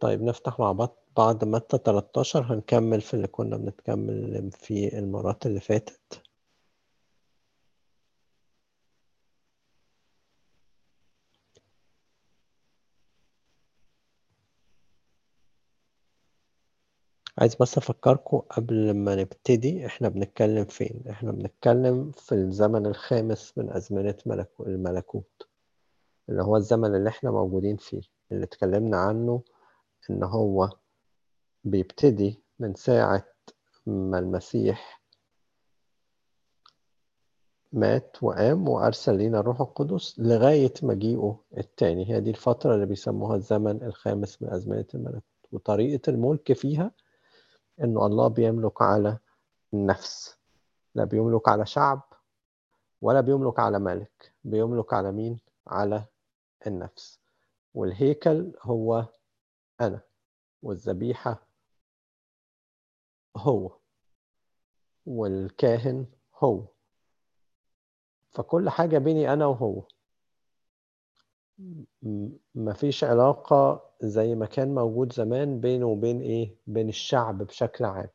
طيب نفتح مع بعض بعد متى 13 هنكمل في اللي كنا بنتكمل فيه المرات اللي فاتت. عايز بس أفكركم قبل ما نبتدي إحنا بنتكلم فين؟ إحنا بنتكلم في الزمن الخامس من أزمنة ملكو الملكوت اللي هو الزمن اللي إحنا موجودين فيه اللي اتكلمنا عنه إن هو بيبتدي من ساعة ما المسيح مات وقام وأرسل لنا الروح القدس لغاية مجيئه التاني. هي دي الفترة اللي بيسموها الزمن الخامس من أزمنة الملكوت وطريقة الملك فيها إنه الله بيملك على النفس. لا بيملك على شعب ولا بيملك على ملك. بيملك على مين؟ على النفس. والهيكل هو أنا والذبيحة هو والكاهن هو. فكل حاجة بيني أنا وهو. مفيش علاقة زي ما كان موجود زمان بينه وبين إيه؟ بين الشعب بشكل عام.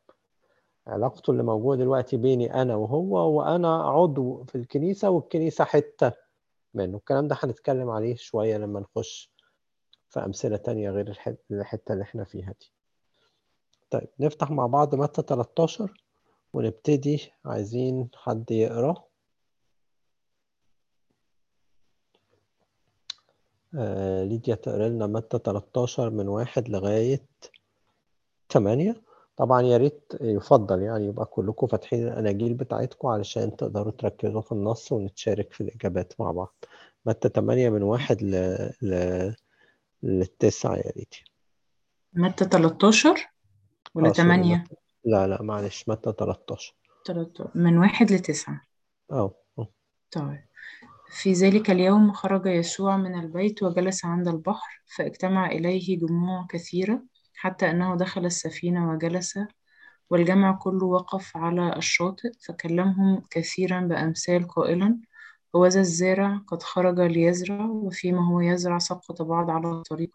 علاقته اللي موجودة دلوقتي بيني أنا وهو وأنا عضو في الكنيسة والكنيسة حتة منه. الكلام ده هنتكلم عليه شوية لما نخش في أمثلة تانية غير الحتة اللي إحنا فيها دي. طيب نفتح مع بعض متى 13 ونبتدي. عايزين حد يقرأ؟ آه ليديا تقرأ لنا متى 13 من واحد لغاية 8 طبعا يا ريت يفضل يعني يبقى كلكم فاتحين الأناجيل بتاعتكم علشان تقدروا تركزوا في النص ونتشارك في الإجابات مع بعض. متى 8 من واحد ل... ل... للتسعة يا ريت متى 13 ولا آه، سوري، 8 متى- لا لا معلش متى 13 13 من واحد لتسعة. آه آه. طيب. في ذلك اليوم خرج يسوع من البيت وجلس عند البحر فاجتمع إليه جموع كثيرة حتى أنه دخل السفينة وجلس والجمع كله وقف على الشاطئ فكلمهم كثيرا بأمثال قائلا هوذا الزارع قد خرج ليزرع وفيما هو يزرع سقط بعض على الطريق.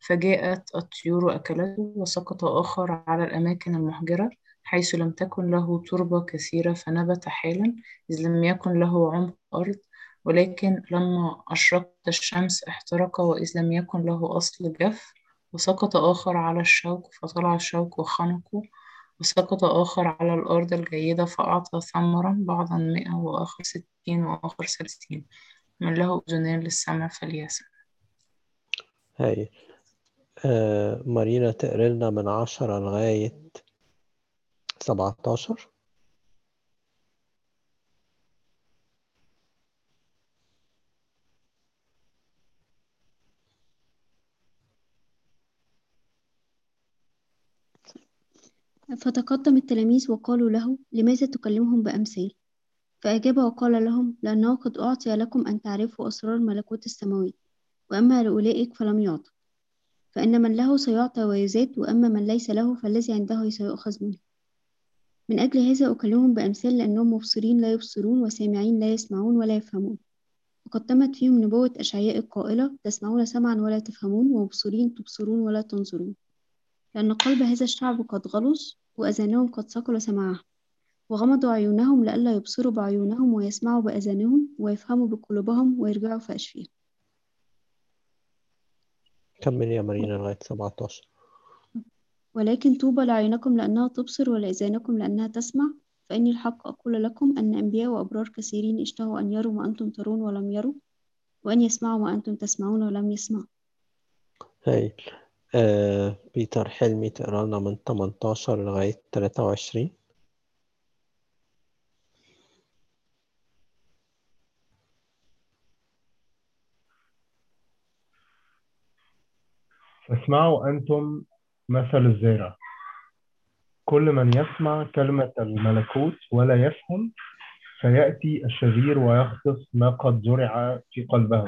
فجاءت الطيور أكلته وسقط آخر على الأماكن المحجرة حيث لم تكن له تربة كثيرة فنبت حالا إذ لم يكن له عمق أرض. ولكن لما أشرقت الشمس احترق وإذ لم يكن له أصل جف. وسقط آخر على الشوك فطلع الشوك وخنقه. وسقط آخر على الأرض الجيدة فأعطى ثمرا بعضا مئة وآخر ستين وآخر ثلاثين من له أذنان للسمع فليسمع. هاي. آه مارينا تقرا لنا من 10 لغاية 17 فتقدم التلاميذ وقالوا له لماذا تكلمهم بأمثال؟ فأجاب وقال لهم لأنه قد أعطي لكم أن تعرفوا أسرار ملكوت السماوات وأما لأولئك فلم يعطى. فإن من له سيعطى ويزاد وأما من ليس له فالذي عنده سيؤخذ منه. من أجل هذا أكلمهم بأمثال لأنهم مبصرين لا يبصرون وسامعين لا يسمعون ولا يفهمون. وقد تمت فيهم نبوة أشعياء القائلة تسمعون سمعا ولا تفهمون ومبصرين تبصرون ولا تنظرون. لأن قلب هذا الشعب قد غلظ وأذانهم قد ثقل سماعهم وغمضوا عيونهم لئلا يبصروا بعيونهم ويسمعوا بأذانهم ويفهموا بقلوبهم ويرجعوا فأشفيهم كمل يا مارينا لغاية 17 ولكن طوبى لعينكم لأنها تبصر ولأذانكم لأنها تسمع فإني الحق أقول لكم أن أنبياء وأبرار كثيرين اشتهوا أن يروا ما أنتم ترون ولم يروا وأن يسمعوا ما أنتم تسمعون ولم يسمعوا. هاي آه بيتر حلمي تقرا لنا من 18 لغاية 23 فاسمعوا أنتم مثل الزارع كل من يسمع كلمة الملكوت ولا يفهم فيأتي الشرير ويخطف ما قد زرع في قلبه.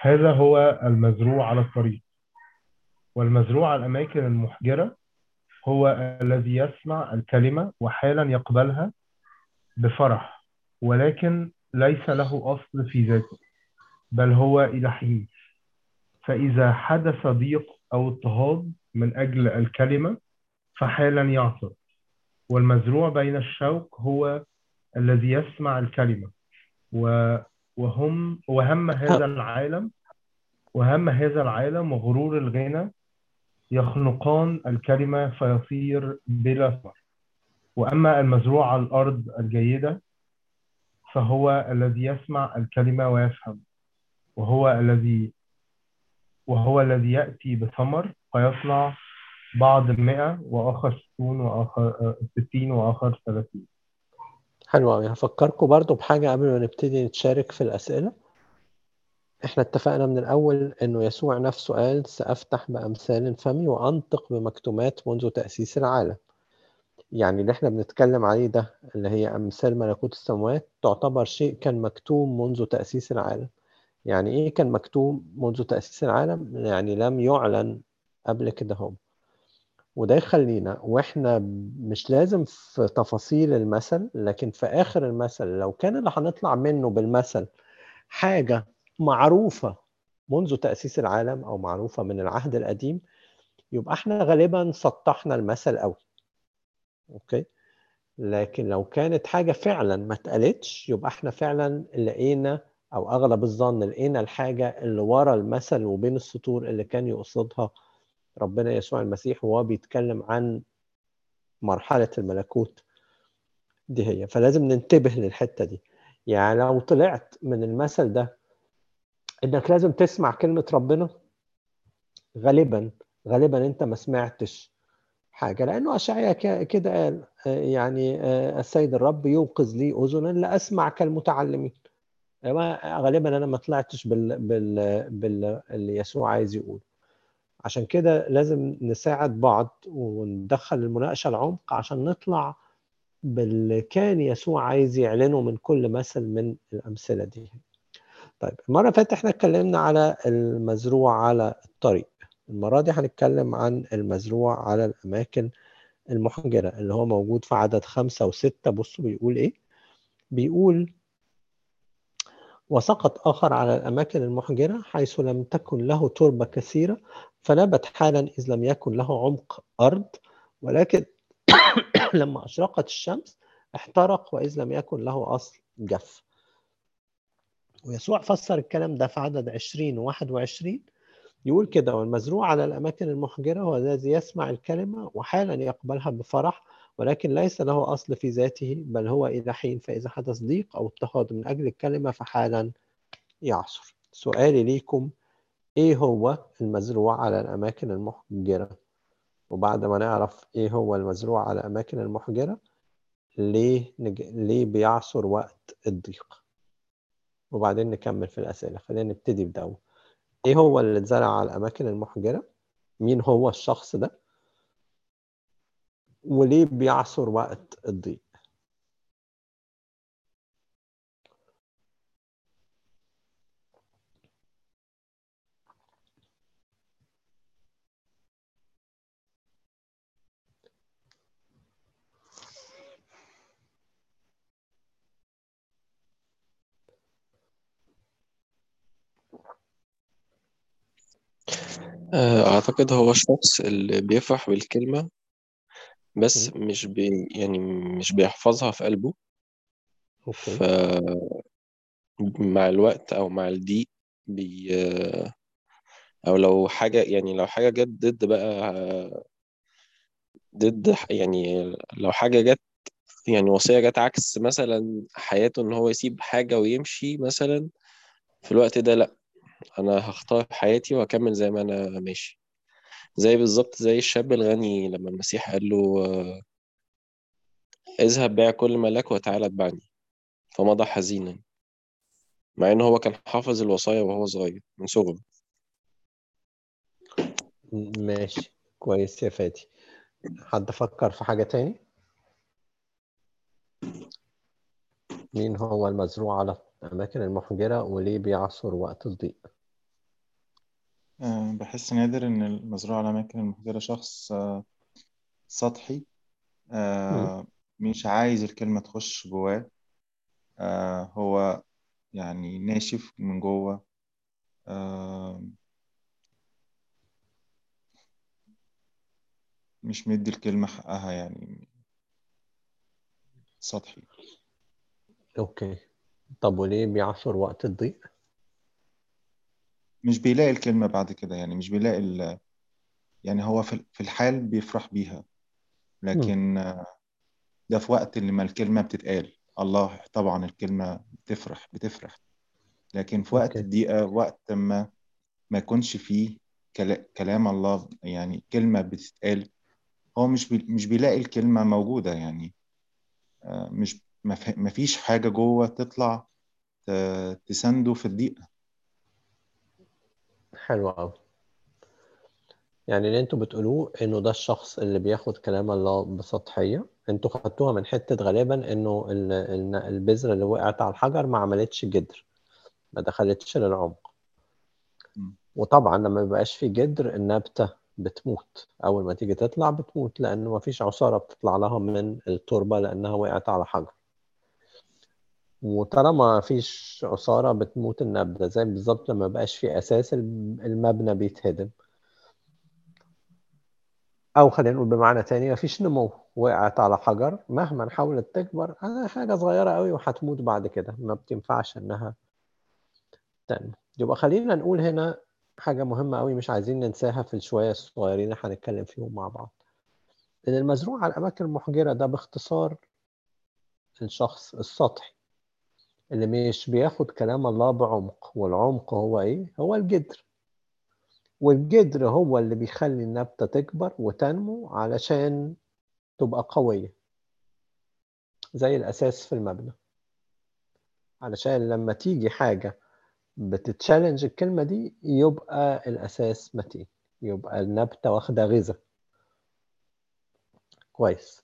هذا هو المزروع على الطريق. والمزروع على الأماكن المحجرة هو الذي يسمع الكلمة وحالا يقبلها بفرح ولكن ليس له أصل في ذاته بل هو إلى حين فإذا حدث ضيق أو اضطهاد من أجل الكلمة فحالا يعصر والمزروع بين الشوك هو الذي يسمع الكلمة وهم وهم هذا العالم وهم هذا العالم وغرور الغنى يخنقان الكلمة فيصير بلا ثمر وأما المزروع على الأرض الجيدة فهو الذي يسمع الكلمة ويفهم وهو الذي وهو الذي يأتي بثمر فيصنع بعض مئة وآخر ستون وآخر ستين وآخر ثلاثين. حلو أوي. هفكركم برضو بحاجة قبل ما نبتدي نتشارك في الأسئلة. إحنا اتفقنا من الأول إنه يسوع نفسه قال سأفتح بأمثال فمي وأنطق بمكتومات منذ تأسيس العالم. يعني اللي إحنا بنتكلم عليه ده اللي هي أمثال ملكوت السماوات تعتبر شيء كان مكتوم منذ تأسيس العالم. يعني إيه كان مكتوم منذ تأسيس العالم؟ يعني لم يعلن قبل كده هم. وده يخلينا وإحنا مش لازم في تفاصيل المثل لكن في آخر المثل لو كان اللي هنطلع منه بالمثل حاجة معروفة منذ تأسيس العالم أو معروفة من العهد القديم يبقى إحنا غالبا سطحنا المثل قوي أوكي؟ لكن لو كانت حاجة فعلا ما اتقالتش يبقى إحنا فعلا لقينا أو أغلب الظن لقينا الحاجة اللي ورا المثل وبين السطور اللي كان يقصدها ربنا يسوع المسيح وهو بيتكلم عن مرحلة الملكوت. دي هي. فلازم ننتبه للحتة دي. يعني لو طلعت من المثل ده إنك لازم تسمع كلمة ربنا غالبا غالبا أنت ما سمعتش حاجة لأنه أشعيا ك- كده قال يعني آه، السيد الرب يوقظ لي أذنا لأسمع كالمتعلمين. ما- غالبا أنا ما طلعتش بال... بال... بال... يسوع عايز يقوله عشان كده لازم نساعد بعض وندخل المناقشة العمق عشان نطلع باللي كان يسوع عايز يعلنه من كل مثل من الأمثلة دي. طيب المرة اللي فاتت إحنا اتكلمنا على المزروع على الطريق. المرة دي هنتكلم عن المزروع على الأماكن المحجرة اللي هو موجود في عدد خمسة وستة. بصوا بيقول إيه؟ بيقول وسقط آخر على الأماكن المحجرة حيث لم تكن له تربة كثيرة فنبت حالا إذ لم يكن له عمق أرض ولكن لما أشرقت الشمس احترق وإذ لم يكن له أصل جف. ويسوع فسر الكلام ده في عدد 20 و 21 يقول كده والمزروع على الأماكن المحجرة هو الذي يسمع الكلمة وحالا يقبلها بفرح ولكن ليس له أصل في ذاته بل هو إلى حين فإذا حدث ضيق أو اضطهاد من أجل الكلمة فحالا يعصر. سؤالي ليكم إيه هو المزروع على الأماكن المحجرة وبعد ما نعرف إيه هو المزروع على الأماكن المحجرة ليه نج... ليه بيعصر وقت الضيق؟ وبعدين نكمل في الأسئلة. خلينا نبتدي بدأول إيه هو اللي اتزرع على الأماكن المحجرة؟ مين هو الشخص ده؟ وليه بيعصر وقت الضيق؟ آه، أعتقد هو الشخص اللي بيفرح بالكلمة بس? مش بي يعني مش بيحفظها في قلبه. okay. فمع الوقت أو مع الضيق بي أو لو حاجة يعني لو حاجة جت ضد بقى ضد يعني لو حاجة جت يعني وصية جت عكس مثلا حياته إن هو يسيب حاجة ويمشي مثلا في الوقت ده لأ. أنا هختار حياتي وأكمل زي ما أنا ماشي. زي بالظبط زي الشاب الغني لما المسيح قال له آه، اذهب بيع كل ما لك وتعالى اتبعني. فمضى حزينا مع ان هو كان حافظ الوصايا وهو صغير من صغره. ماشي كويس يا فادي. حد فكر في حاجة تاني؟ مين هو المزروع على الاماكن المحجرة وليه بيعصر وقت الضيق. آه، بحس نادر إن المزروع على الأماكن المحجرة شخص آه، سطحي? آه، مش عايز الكلمة تخش جواه. هو يعني ناشف من جوه. مش مدي الكلمة حقها يعني. سطحي. أوكي. طب وليه بيعصر وقت الضيق؟ مش بيلاقي الكلمة بعد كده يعني مش بيلاقي ال... يعني هو في في الحال بيفرح بيها لكن آه، ده في وقت اللي ما الكلمة بتتقال. الله طبعا الكلمة بتفرح بتفرح. لكن في وقت الضيقة وقت ما ما يكونش فيه كلا- كلام الله يعني كلمة بتتقال هو مش بي... مش بيلاقي الكلمة موجودة يعني آه، مش ما فيش حاجة جوه تطلع تسنده في الضيقة. حلو قوي يعني اللي أنتوا بتقولوه إنه ده الشخص اللي بياخد كلام الله بسطحية أنتوا خدتوها من حتة غالبا إنه ال- ال- البذرة اللي وقعت على الحجر ما عملتش جدر. ما دخلتش للعمق. وطبعا لما ميبقاش في جدر النبتة بتموت. أول ما تيجي تطلع بتموت لأنه ما فيش عصارة بتطلع لها من التربة لأنها وقعت على حجر. وطالما ما فيش عصارة بتموت النبتة زي بالظبط لما مبقاش في أساس الم- المبنى بيتهدم. أو خلينا نقول بمعنى تاني ما فيش نمو وقعت على حجر مهما حاولت تكبر آه، حاجة صغيرة قوي وهتموت بعد كده. ما بتنفعش إنها تنمو. يبقى خلينا نقول هنا حاجة مهمة قوي مش عايزين ننساها في الشوية الصغيرين اللي هنتكلم فيهم مع بعض. إن المزروع على الأماكن المحجرة ده باختصار الشخص السطحي. اللي مش بياخد كلام الله بعمق والعمق هو إيه؟ هو الجدر. والجدر هو اللي بيخلي النبتة تكبر وتنمو علشان تبقى قوية زي الأساس في المبنى. علشان لما تيجي حاجة بتتشالنج الكلمة دي يبقى الأساس متين يبقى النبتة واخدة غذاء. كويس.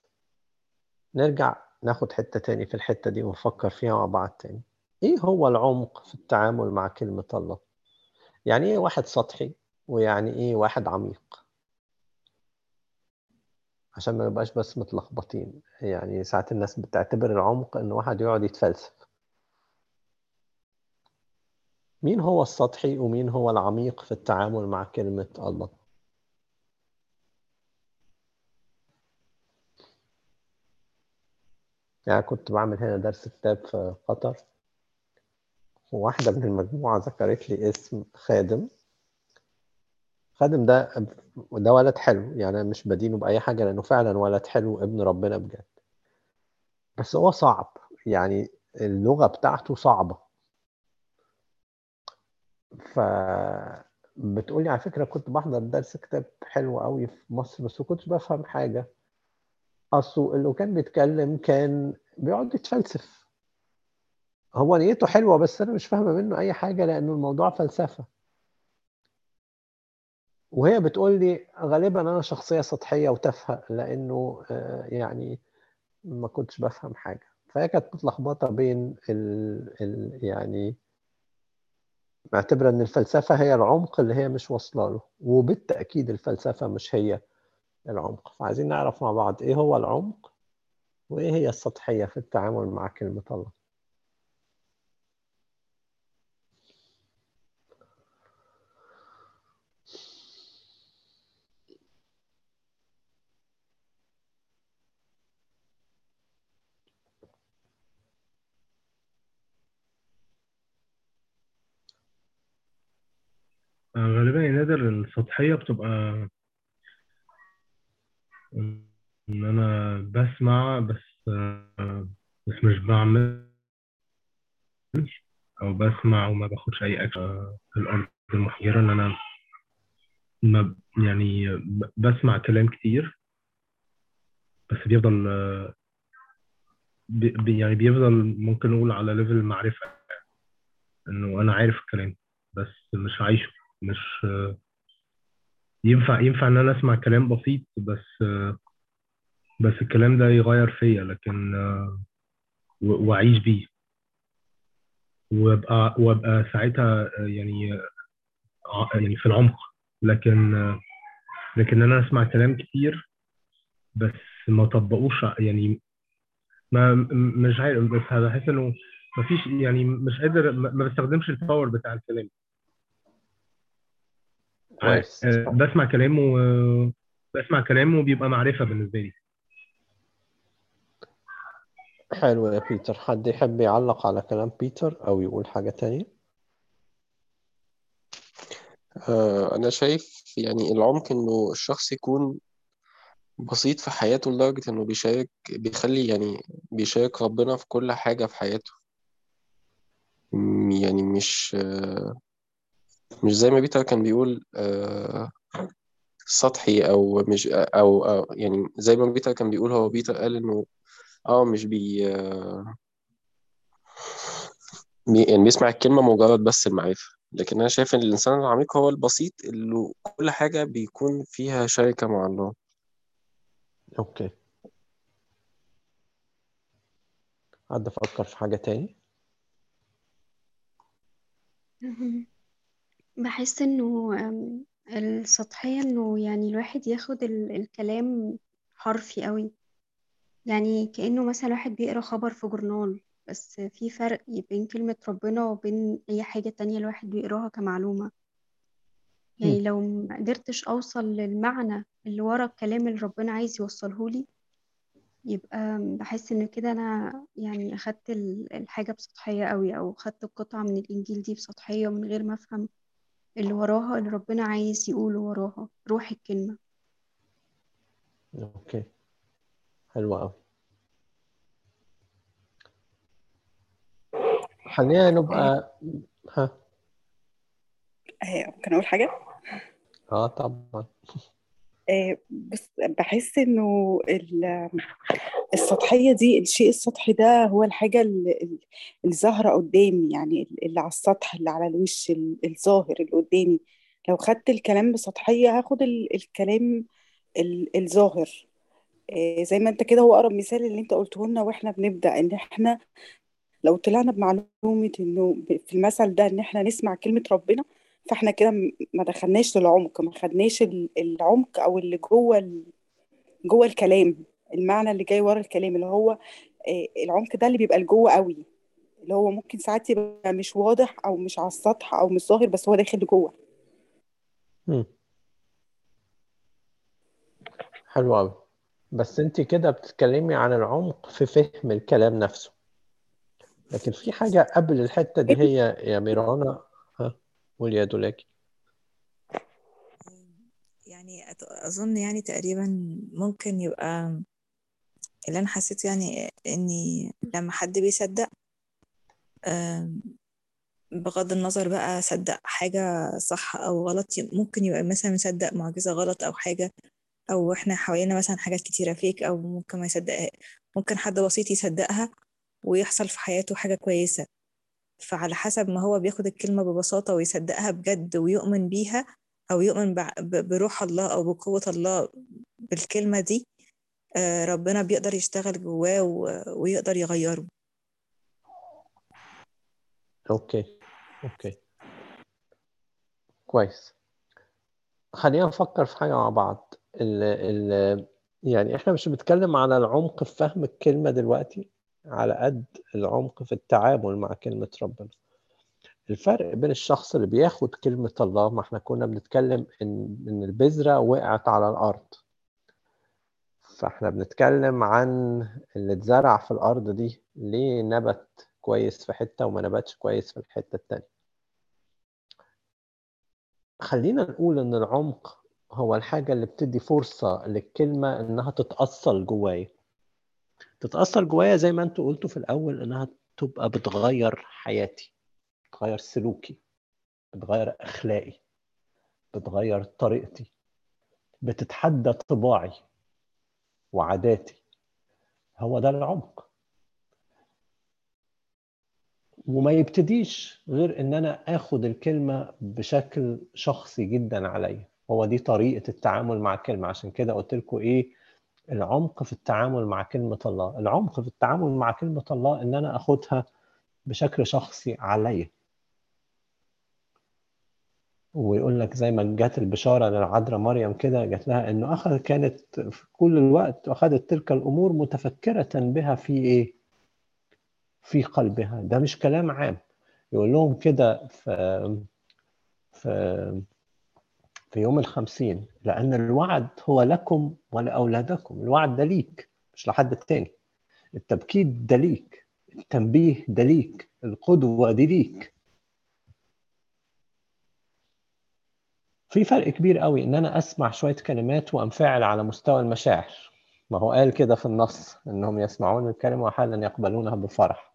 نرجع ناخد حتة تاني في الحتة دي ونفكر فيها مع بعض تاني إيه هو العمق في التعامل مع كلمة الله؟ يعني إيه واحد سطحي ويعني إيه واحد عميق؟ عشان ما نبقاش بس متلخبطين يعني ساعات الناس بتعتبر العمق إن واحد يقعد يتفلسف مين هو السطحي ومين هو العميق في التعامل مع كلمة الله؟ يعني كنت بعمل هنا درس كتاب في قطر وواحدة من المجموعة ذكرت لي اسم خادم. خادم ده ده ولد حلو يعني مش بدينه بأي حاجة لأنه فعلا ولد حلو ابن ربنا بجد. بس هو صعب يعني اللغة بتاعته صعبة. ف بتقولي على فكرة كنت بحضر درس كتاب حلو قوي في مصر بس ما كنتش بفهم حاجة. أصله اللي كان بيتكلم كان بيقعد يتفلسف. هو نيته حلوة بس أنا مش فاهمة منه أي حاجة لأنه الموضوع فلسفة. وهي بتقول لي غالبا أنا شخصية سطحية وتافهة لأنه آه، يعني ما كنتش بفهم حاجة. فهي كانت متلخبطة بين ال... ال... يعني معتبرة إن الفلسفة هي العمق اللي هي مش واصلة له. وبالتأكيد الفلسفة مش هي العمق. فعايزين نعرف مع بعض إيه هو العمق وإيه هي السطحية في التعامل مع كلمة الله آه، غالبا يا نادر السطحية بتبقى إن أنا بسمع بس آه، بس مش بعمل أو بسمع وما باخدش أي أكشن آه، في الأرض المحجرة إن أنا ما يعني بسمع كلام كتير بس بيفضل آه، بي يعني بيفضل ممكن نقول على level المعرفة إنه أنا عارف الكلام بس مش عايشه مش ينفع ينفع إن أنا أسمع كلام بسيط بس بس الكلام ده يغير فيا لكن و- وأعيش بيه. وأبقى وأبقى ساعتها يعني يعني في العمق. لكن لكن أنا أسمع كلام كتير بس ما طبقوش يعني ما مش عارف بس بحس إنه ما فيش يعني مش قادر ما بستخدمش ال power بتاع الكلام. كويس. آه، بسمع كلام و- بسمع كلامه وبيبقى معرفة بالنسبة لي. حلو يا بيتر. حد يحب يعلق على كلام بيتر أو يقول حاجة تانية؟ آه، أنا شايف يعني العمق إنه الشخص يكون بسيط في حياته لدرجة إنه بيشارك بيخلي يعني بيشارك ربنا في كل حاجة في حياته. يعني مش آه، مش زي ما بيتر كان بيقول آه، سطحي أو مش أو, أو يعني زي ما بيتر كان بيقول هو بيتر قال إنه آه مش بي آه، بي- يعني بيسمع الكلمة مجرد بس المعرفة. لكن أنا شايف إن الإنسان العميق هو البسيط اللي كل حاجة بيكون فيها شركة مع الله. أوكي. حد فكر في حاجة تاني؟ بحس إنه أم، السطحية إنه يعني الواحد ياخد ال- الكلام حرفي قوي يعني كأنه مثلا واحد بيقرأ خبر في جورنال بس في فرق بين كلمة ربنا وبين أي حاجة تانية الواحد بيقراها كمعلومة. يعني. لو ما قدرتش أوصل للمعنى اللي ورا الكلام اللي ربنا عايز يوصلهولي يبقى بحس إن كده أنا يعني أخدت ال- الحاجة بسطحية قوي أو أخدت القطعة من الإنجيل دي بسطحية من غير ما أفهم. اللي وراها اللي ربنا عايز يقوله وراها. روح الكلمة. أوكي. حلو أوي. خلينا نبقى ها. ممكن أقول حاجة؟ آه طبعا. بس بحس إنه ال- السطحية دي الشيء السطحي ده هو الحاجة ال- ال- الظاهرة قدامي يعني اللي على السطح اللي على الوش ال- الظاهر اللي قدامي. لو خدت الكلام بسطحية هاخد ال- الكلام ال- الظاهر. آه، زي ما أنت كده هو أقرب مثال اللي أنت قلته لنا وإحنا بنبدأ إن إحنا لو طلعنا بمعلومة إنه في المثل ده إن إحنا نسمع كلمة ربنا فاحنا كده ما دخلناش للعمق ما خدناش ال- العمق أو اللي جوه ال- جوه الكلام المعنى اللي جاي ورا الكلام اللي هو آه، العمق ده اللي بيبقى لجوه قوي اللي هو ممكن ساعات يبقى مش واضح أو مش على السطح أو مش ظاهر بس هو داخل لجوه. حلو أوي. بس أنت كده بتتكلمي عن العمق في فهم الكلام نفسه. لكن في حاجة قبل الحتة دي هي يا ميرانا قول دولاكي يعني أظن يعني تقريبا ممكن يبقى اللي أنا حسيت يعني إني لما حد بيصدق بغض النظر بقى صدق حاجة صح أو غلط ممكن يبقى مثلا مصدق معجزة غلط أو حاجة أو إحنا حوالينا مثلا حاجات كتيرة فيك أو ممكن ما يصدقها ممكن حد بسيط يصدقها ويحصل في حياته حاجة كويسة. فعلى حسب ما هو بياخد الكلمة ببساطة ويصدقها بجد ويؤمن بيها أو يؤمن بروح الله أو بقوة الله بالكلمة دي آه، ربنا بيقدر يشتغل جواه ويقدر يغيره. okay okay. كويس. خلينا نفكر في حاجة مع بعض. ال ال يعني إحنا مش بنتكلم على العمق في فهم الكلمة دلوقتي؟ على قد العمق في التعامل مع كلمة ربنا. الفرق بين الشخص اللي بياخد كلمة الله ما إحنا كنا بنتكلم إن إن البذرة وقعت على الأرض. فاحنا بنتكلم عن اللي اتزرع في الأرض دي ليه نبت كويس في حتة وما نبتش كويس في الحتة التانية. خلينا نقول إن العمق هو الحاجة اللي بتدي فرصة للكلمة إنها تتأصل جوايا. تتأثر جوايا زي ما أنتوا قلتوا في الأول إنها تبقى بتغير حياتي بتغير سلوكي بتغير أخلاقي بتغير طريقتي بتتحدى طباعي وعاداتي. هو ده العمق. وما يبتديش غير إن أنا آخد الكلمة بشكل شخصي جدا عليا. هو دي طريقة التعامل مع الكلمة. عشان كده قلت لكم إيه العمق في التعامل مع كلمة الله. العمق في التعامل مع كلمة الله إن أنا أخدها بشكل شخصي عليا. ويقول لك زي ما جت البشارة للعذراء مريم كده جات لها إنه أخذ كانت في كل الوقت أخذت تلك الأمور متفكرة بها في إيه؟ في قلبها. ده مش كلام عام. يقول لهم كده في في في يوم الخمسين لأن الوعد هو لكم ولأولادكم. الوعد ده ليك مش لحد تاني التبكيت ده ليك التنبيه ده ليك القدوة دي ليك في فرق كبير قوي إن أنا أسمع شوية كلمات وأنفعل على مستوى المشاعر. ما هو قال كده في النص إنهم يسمعون الكلمة وحالا يقبلونها بفرح.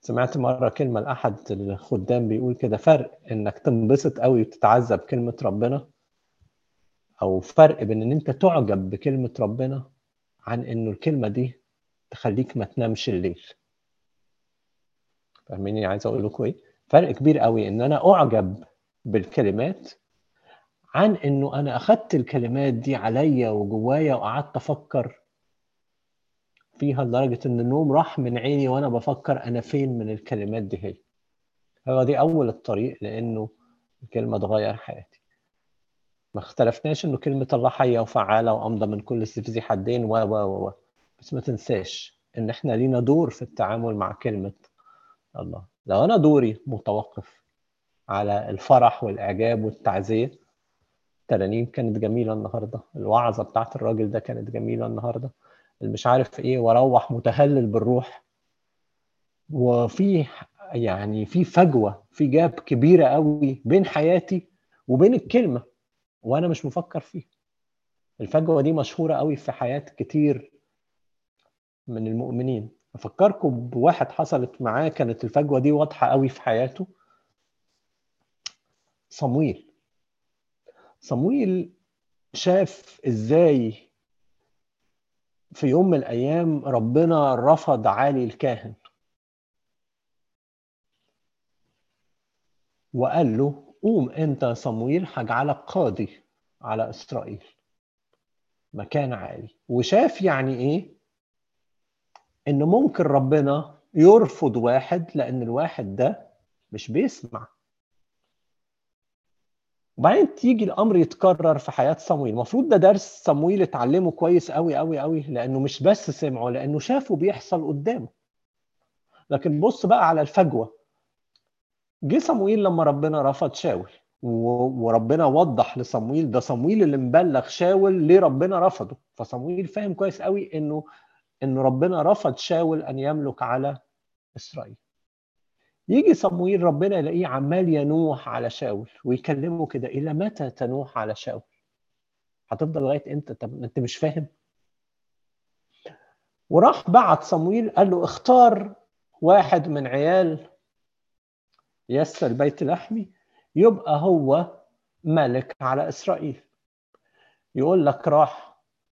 سمعت مرة كلمة لأحد الخدام بيقول كده فرق إنك تنبسط قوي وتتعذب كلمة ربنا؟ أو فرق بين إن أنت تعجب بكلمة ربنا عن إنه الكلمة دي تخليك ما تنامش الليل. فاهميني عايز أقول لكم إيه؟ فرق كبير قوي إن أنا أعجب بالكلمات عن إنه أنا أخدت الكلمات دي عليا وجوايا وقعدت أفكر فيها لدرجة إن النوم راح من عيني وأنا بفكر أنا فين من الكلمات دي هي. هو دي أول الطريق لأنه الكلمة تغير حياتي. ما اختلفناش إنه كلمة الله حيه وفعالة وأمضى من كل سيف ذي حدين و و و بس ما تنساش إن إحنا لينا دور في التعامل مع كلمة الله. لو أنا دوري متوقف على الفرح والإعجاب والتعزية الترانيم كانت جميلة النهارده. الوعظة بتاعت الراجل ده كانت جميلة النهارده. مش عارف إيه وأروح متهلل بالروح. وفي يعني في فجوة في جاب كبيرة قوي بين حياتي وبين الكلمة وأنا مش مفكر فيها. الفجوة دي مشهورة قوي في حياة كتير من المؤمنين. أفكركم بواحد حصلت معاه كانت الفجوة دي واضحة قوي في حياته؟ صمويل. صمويل شاف إزاي في يوم من الأيام ربنا رفض عالي الكاهن. وقال له قوم أنت صمويل هجعلك قاضي على إسرائيل. مكان عالي. وشاف يعني إيه؟ إن ممكن ربنا يرفض واحد لأن الواحد ده مش بيسمع. وبعدين تيجي الأمر يتكرر في حياة صمويل. المفروض ده درس صمويل اتعلمه كويس قوي قوي قوي لأنه مش بس سمعه لأنه شافه بيحصل قدامه. لكن بص بقى على الفجوة. جه صمويل لما ربنا رفض شاول وربنا وضح لصمويل ده صمويل اللي مبلغ شاول ليه ربنا رفضه. فصمويل فاهم كويس قوي انه إنه ربنا رفض شاول أن يملك على إسرائيل. يجي صمويل ربنا يلاقيه عمال ينوح على شاول ويكلمه كده إلى متى تنوح على شاول؟ هتفضل لغاية إمتى؟ طب أنت مش فاهم. وراح بعت صمويل قال له اختار واحد من عيال يسر بيت لحمي يبقى هو ملك على إسرائيل. يقول لك راح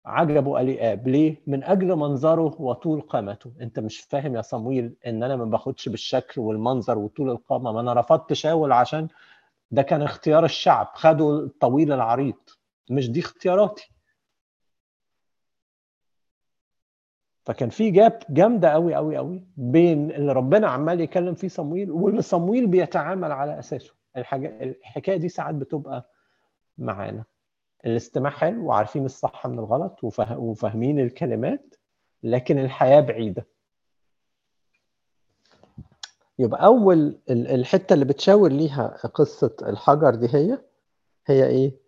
عجبه الياب ليه؟ من أجل منظره وطول قامته، أنت مش فاهم يا صمويل إن أنا ما باخدش بالشكل والمنظر وطول القامة، ما أنا رفضت شاول عشان ده كان اختيار الشعب، خدوا الطويل العريض، مش دي اختياراتي. فكان في جاب جامدة قوي قوي قوي بين اللي ربنا عمال يكلم فيه صمويل واللي صمويل بيتعامل على أساسه، الحكاية دي ساعات بتبقى معانا. الاستماع حلو وعارفين الصح من الغلط وفاهمين الكلمات لكن الحياة بعيدة يبقى أول الحتة اللي بتشاور ليها قصة الحجر دي هي هي إيه؟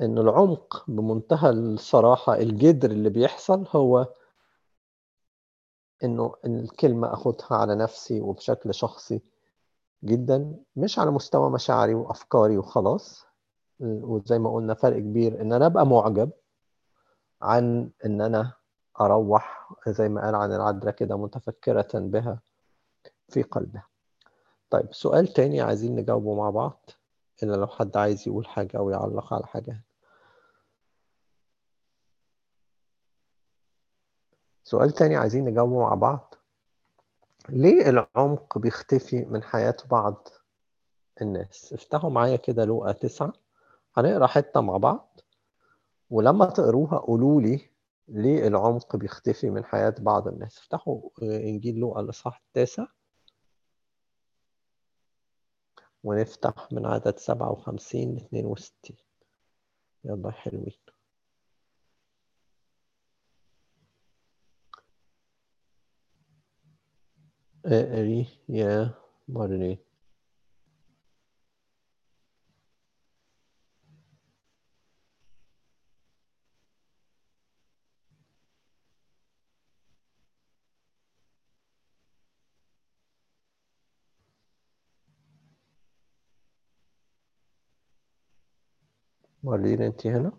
إن العمق بمنتهى الصراحة الجدر اللي بيحصل هو إنه إن الكلمة أخدها على نفسي وبشكل شخصي جدا مش على مستوى مشاعري وأفكاري وخلاص وزي ما قلنا فرق كبير إن أنا أبقى معجب عن إن أنا أروح زي ما قال عن العذراء كده متفكرة بها في قلبها طيب سؤال تاني عايزين نجاوبه مع بعض إلا لو حد عايز يقول حاجة أو يعلق على حاجة. سؤال تاني عايزين نجاوبه مع بعض. ليه العمق بيختفي من حياة بعض الناس؟ افتحوا معايا كده لوقا تسعة. هنقرا حتة مع بعض. ولما تقروها قولوا لي ليه العمق بيختفي من حياة بعض الناس. افتحوا إنجيل لوقا الإصحاح التاسع. ونفتح من عدد سبعة وخمسين لاثنين وستين. يلا حلوين. اقري يا مريم مارلين انت هنا.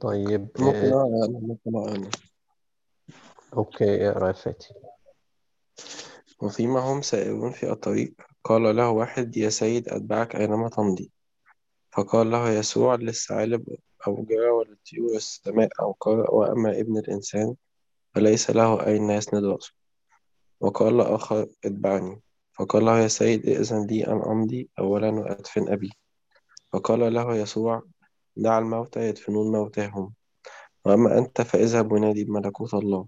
طيب ممكن أنا ممكن اقرأ يا فاتي. وفيما هم سائرون في الطريق قال له واحد يا سيد أتبعك أينما تمضي. فقال له يسوع للثعالب أوجاع وللطيور السماء أوقار وأما ابن الإنسان فليس له أين يسند رأسه. وقال لآخر اتبعني. فقال له يا سيد إذن لي أن أمضي أولا وأدفن أبي. فقال له يسوع دع الموتى يدفنون موتاهم وأما أنت فاذهب ونادي بملكوت الله.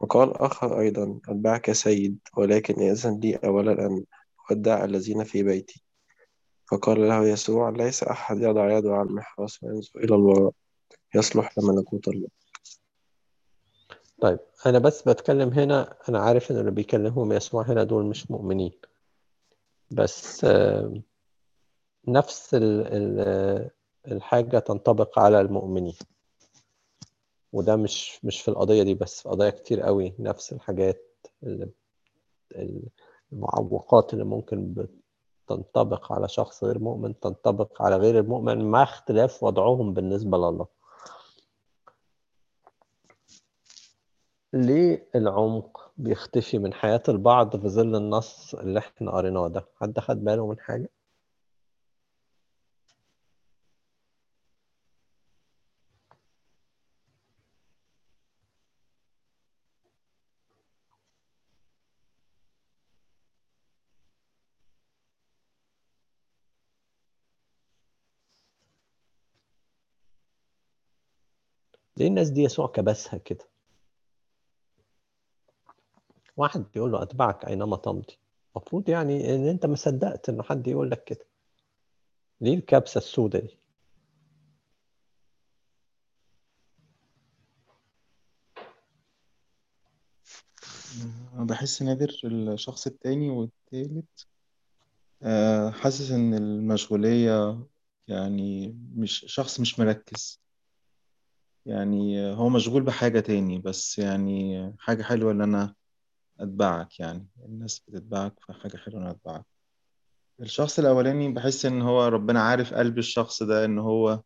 وقال آخر أيضا أتبعك سيد ولكن إذن لي أولا أن أودع الذين في بيتي. فقال له يسوع ليس أحد يضع يده على المحراث وينظر إلى الوراء. يصلح لملكوت الله طيب أنا بس بتكلم هنا أنا عارف ان اللي بيكلمهم يسوع هنا دول مش مؤمنين. بس نفس ال- ال- الحاجة تنطبق على المؤمنين. وده مش مش في القضية دي بس في قضايا كتير قوي نفس الحاجات اللي المعوقات اللي ممكن بتنطبق على شخص غير مؤمن تنطبق على غير المؤمن مع اختلاف وضعهم بالنسبة لله. ليه العمق بيختفي من حياة البعض في ظل النص اللي إحنا قريناه ده؟ حد خد باله من حاجة؟ ليه الناس دي يسوع كبسها كده؟ واحد بيقول له أتبعك أينما تمضي. المفروض يعني إن أنت ما صدقت إن حد يقول لك كده. ليه الكبسة السوداء دي؟ بحس نادر الشخص التاني والتالت. آه، حاسس إن المشغولية يعني مش شخص مش مركز. يعني هو مشغول بحاجة تاني بس يعني حاجة حلوة إن أنا أتبعك يعني. الناس بتتبعك فحاجة حلوة إن أنا أتبعك. الشخص الأولاني بحس إن هو ربنا عارف قلب الشخص ده إن هو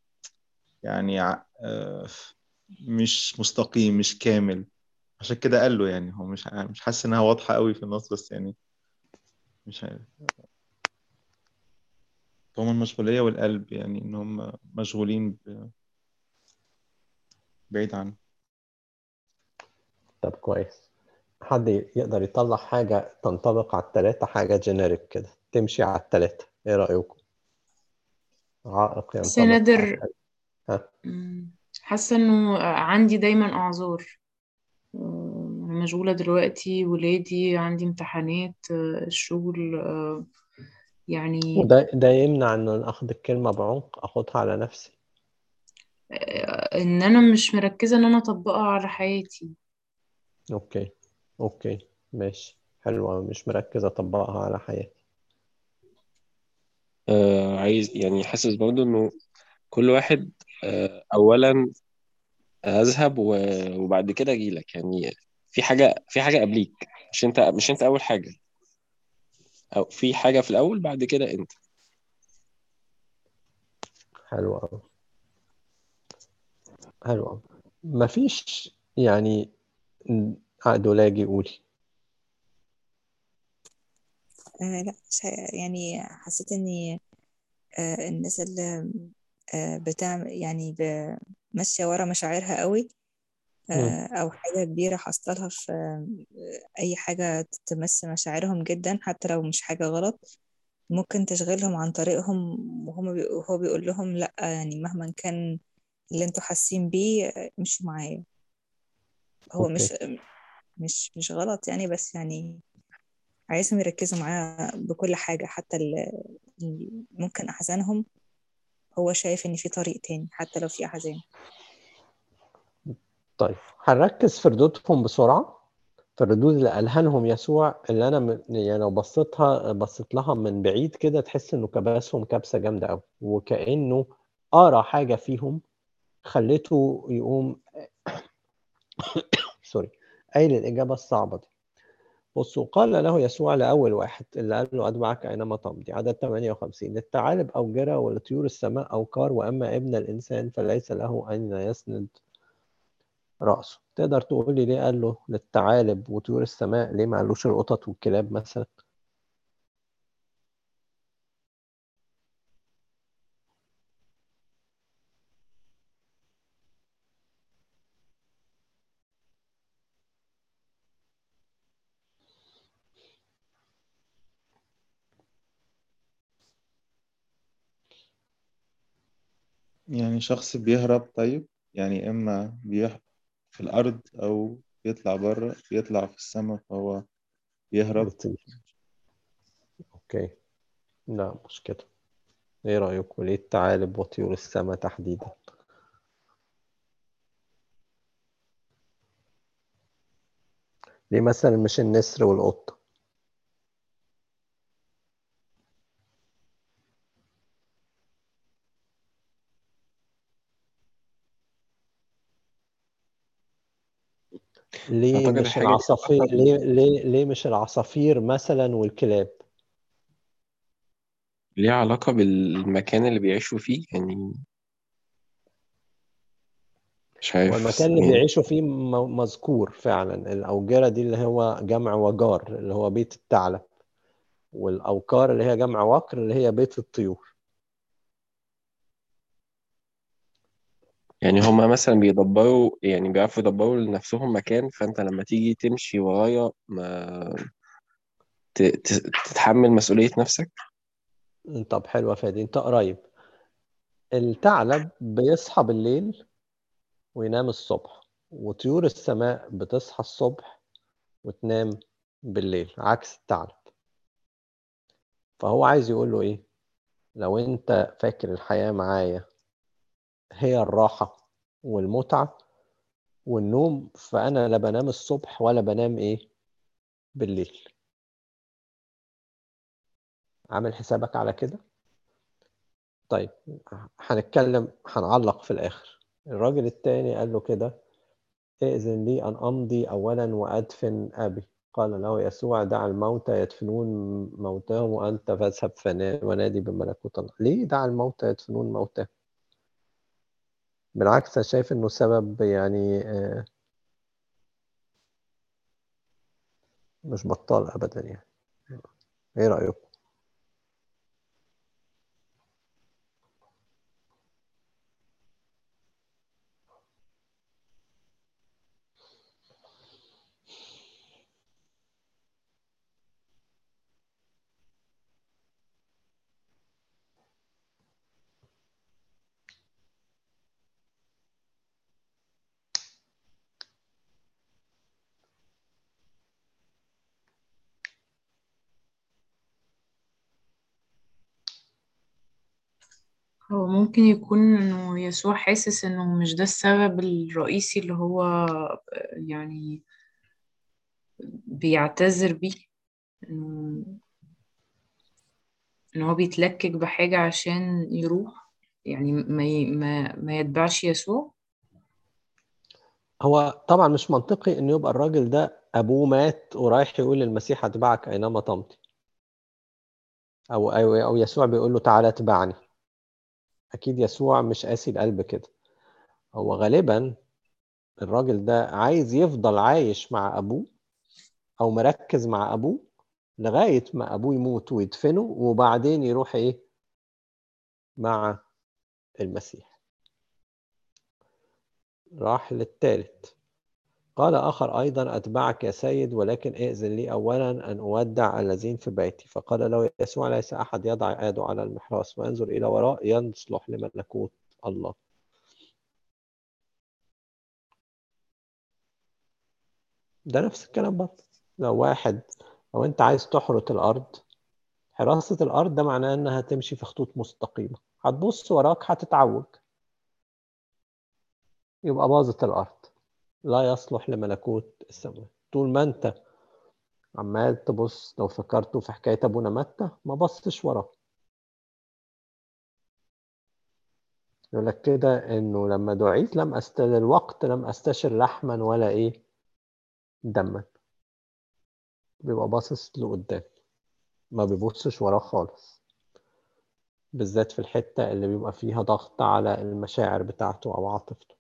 يعني آه، مش مستقيم مش كامل. عشان كده قال له يعني. هو مش مش حاسس إنها واضحة قوي في النص بس يعني مش عارف. هما المشغولية والقلب يعني إن هم مشغولين ب- بعيد عنه. طب كويس. حد يقدر يطلع حاجة تنطبق على التلاتة حاجة جينيريك كده تمشي على التلاتة إيه رأيكم؟ عائق ينطبق على نادر ها؟ حاسة إنه عندي دايما أعذار. آه، أنا مشغولة دلوقتي ولادي عندي امتحانات الشغل آه، يعني وده ده يمنع إن أنا أخد الكلمة بعمق أخدها على نفسي. آه، إن أنا مش مركزة إن أنا أطبقها على حياتي. okay okay ماشي حلوة مش مركز أطبقها على حياتي. آه عايز يعني حاسس برضو إنه كل واحد آه أولا أذهب و- وبعد كده أجيلك يعني في حاجة في حاجة قبليك مش أنت مش أنت أول حاجة. أو في حاجة في الأول بعد كده أنت. حلوة أوي. حلوة أوي مفيش يعني عقدولاجي قولي آه لا مش يعني حسيت إني آه الناس اللي آه بتعمل يعني ب- ماشية ورا مشاعرها قوي مم. آه أو حاجة كبيرة حصلها في آه أي حاجة تمس مشاعرهم جدا حتى لو مش حاجة غلط ممكن تشغلهم عن طريقهم وهم بي... وهو بيقول لهم لا يعني مهما كان اللي أنتوا حاسين بيه مشوا معايا. هو مش أوكي. مش مش غلط يعني بس يعني عايزهم يركزوا معاه بكل حاجة حتى ال- ال- ممكن أحزانهم. هو شايف إن في طريق تاني حتى لو في أحزان. طيب هنركز في ردودهم بسرعة. في الردود اللي قالها لهم يسوع اللي أنا من يعني لو بصيتها بصيت لها من بعيد كده تحس إنه كبسهم كبسة جامدة قوي وكأنه قرا حاجة فيهم. خليته يقوم سوري قايل الإجابة الصعبة دي. بصوا قال له يسوع لأول واحد اللي قال له أتبعك أينما تمضي. عدد 58 للثعالب أوجرة ولطيور السماء أوقار وأما ابن الإنسان فليس له أين يسند رأسه. تقدر تقول لي ليه؟ قال له للثعالب وطيور السماء. ليه ما قالوش القطط والكلاب مثلا؟ يعني شخص بيهرب طيب يعني إما بيح في الأرض أو بيطلع بره بيطلع في السماء فهو بيهرب بيطير أوكي. لا مش كده. إيه رأيكم ليه الثعالب وطيور السماء تحديدا؟ ليه مثلا مش النسر والقطة؟ ليه مش العصافير؟ ليه ليه ليه مش العصافير مثلا والكلاب؟ ليها علاقة بالمكان اللي بيعيشوا فيه يعني مش عارف. المكان اللي يعني بيعيشوا فيه م- مذكور فعلا الأوجرة دي اللي هو جمع وجار اللي هو بيت الثعلب والأوكار اللي هي جمع وكر اللي هي بيت الطيور. يعني هما مثلا بيدبروا يعني بيعرفوا يدبروا لنفسهم مكان فأنت لما تيجي تمشي ورايا ما تتحمل مسؤولية نفسك. طب حلوة فادي انت قريب. الثعلب بيصحى بالليل وينام الصبح وطيور السماء بتصحى الصبح وتنام بالليل عكس الثعلب. فهو عايز يقول له إيه؟ لو أنت فاكر الحياة معايا هي الراحة والمتعة والنوم فأنا لا بنام الصبح ولا بنام إيه؟ بالليل. عامل حسابك على كده؟ طيب هنتكلم هنعلق في الآخر. الراجل التاني قال له كده ائذن لي أن أمضي أولا وأدفن أبي. قال له يسوع دع الموتى يدفنون موتاهم وأنت فاذهب ونادي بملكوت الله. ليه دع الموتى يدفنون موتاهم بالعكس أنا شايف إنه سبب يعني آه، مش بطال أبدا يعني إيه رأيكم؟ هو ممكن يكون إنه يسوع حاسس إنه مش ده السبب الرئيسي اللي هو يعني بيعتذر بيه. إنه إن هو بيتلكك بحاجة عشان يروح يعني ما ي- ما ما يتبعش يسوع. هو طبعا مش منطقي إنه يبقى الراجل ده أبوه مات ورايح يقول للمسيح أتبعك أينما تمضي. أو أو يسوع بيقول له تعالى أتبعني. أكيد يسوع مش قاسي القلب كده. هو غالبا الراجل ده عايز يفضل عايش مع أبوه أو مركز مع أبوه لغاية ما أبوه يموت ويدفنه وبعدين يروح إيه؟ مع المسيح. راح للتالت. قال آخر أيضا أتبعك يا سيد ولكن ائذن لي أولا أن أودع الذين في بيتي. فقال له يسوع ليس أحد يضع يده على المحراث وينظر إلى وراء يصلح لملكوت الله. ده نفس الكلام برضه. لو واحد لو أنت عايز تحرث الأرض حراسة الأرض ده معناه إنها تمشي في خطوط مستقيمة. هتبص وراك هتتعوج. يبقى باظت الأرض. لا يصلح لملكوت السماوات طول ما أنت عمال تبص لو فكرتوا في حكاية أبونا متى ما بصش وراه. يقول لك كده إنه لما دعيت لم أست... الوقت لم أستشر لحما ولا إيه؟ دما. بيبقى باصص لقدام. ما بيبصش وراه خالص. بالذات في الحتة اللي بيبقى فيها ضغط على المشاعر بتاعته أو عاطفته.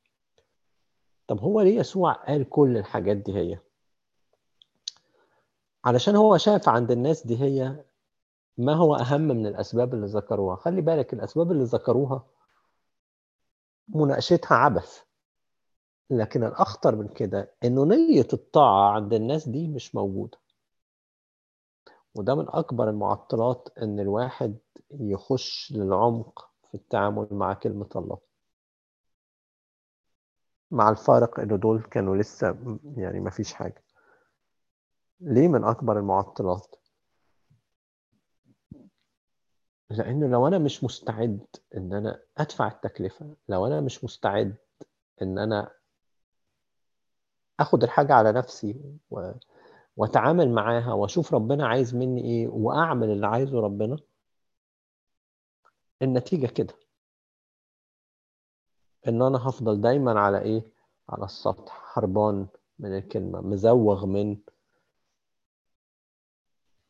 طب هو ليه يسوع قال كل الحاجات دي هي؟ علشان هو شاف عند الناس دي هي ما هو أهم من الأسباب اللي ذكروها. خلي بالك الأسباب اللي ذكروها مناقشتها عبث. لكن الأخطر من كده إنه نية الطاعة عند الناس دي مش موجودة. وده من أكبر المعطلات إن الواحد يخش للعمق في التعامل مع كلمة الله. مع الفارق إنه دول كانوا لسه يعني ما فيش حاجة ليه من أكبر المعطلات؟ لأنه لو أنا مش مستعد إن أنا أدفع التكلفة لو أنا مش مستعد إن أنا أخد الحاجة على نفسي و... وأتعامل معاها وأشوف ربنا عايز مني إيه وأعمل اللي عايزه ربنا النتيجة كده إن أنا هفضل دايما على إيه؟ على السطح هربان من الكلمة مزوغ من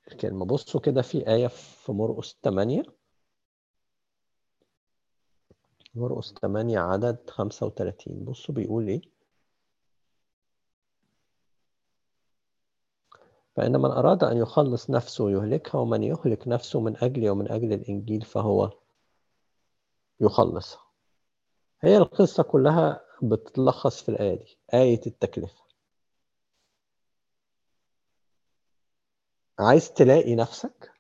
الكلمة. بصوا كده في آية في مرقس 8 مرقس 8 عدد 35 بصوا بيقول إيه؟ فإن من أراد أن يخلص نفسه يهلكها ومن يهلك نفسه من أجلي ومن أجل الإنجيل فهو يخلصها. هي القصة كلها بتتلخص في الآية دي آية التكلفة. عايز تلاقي نفسك؟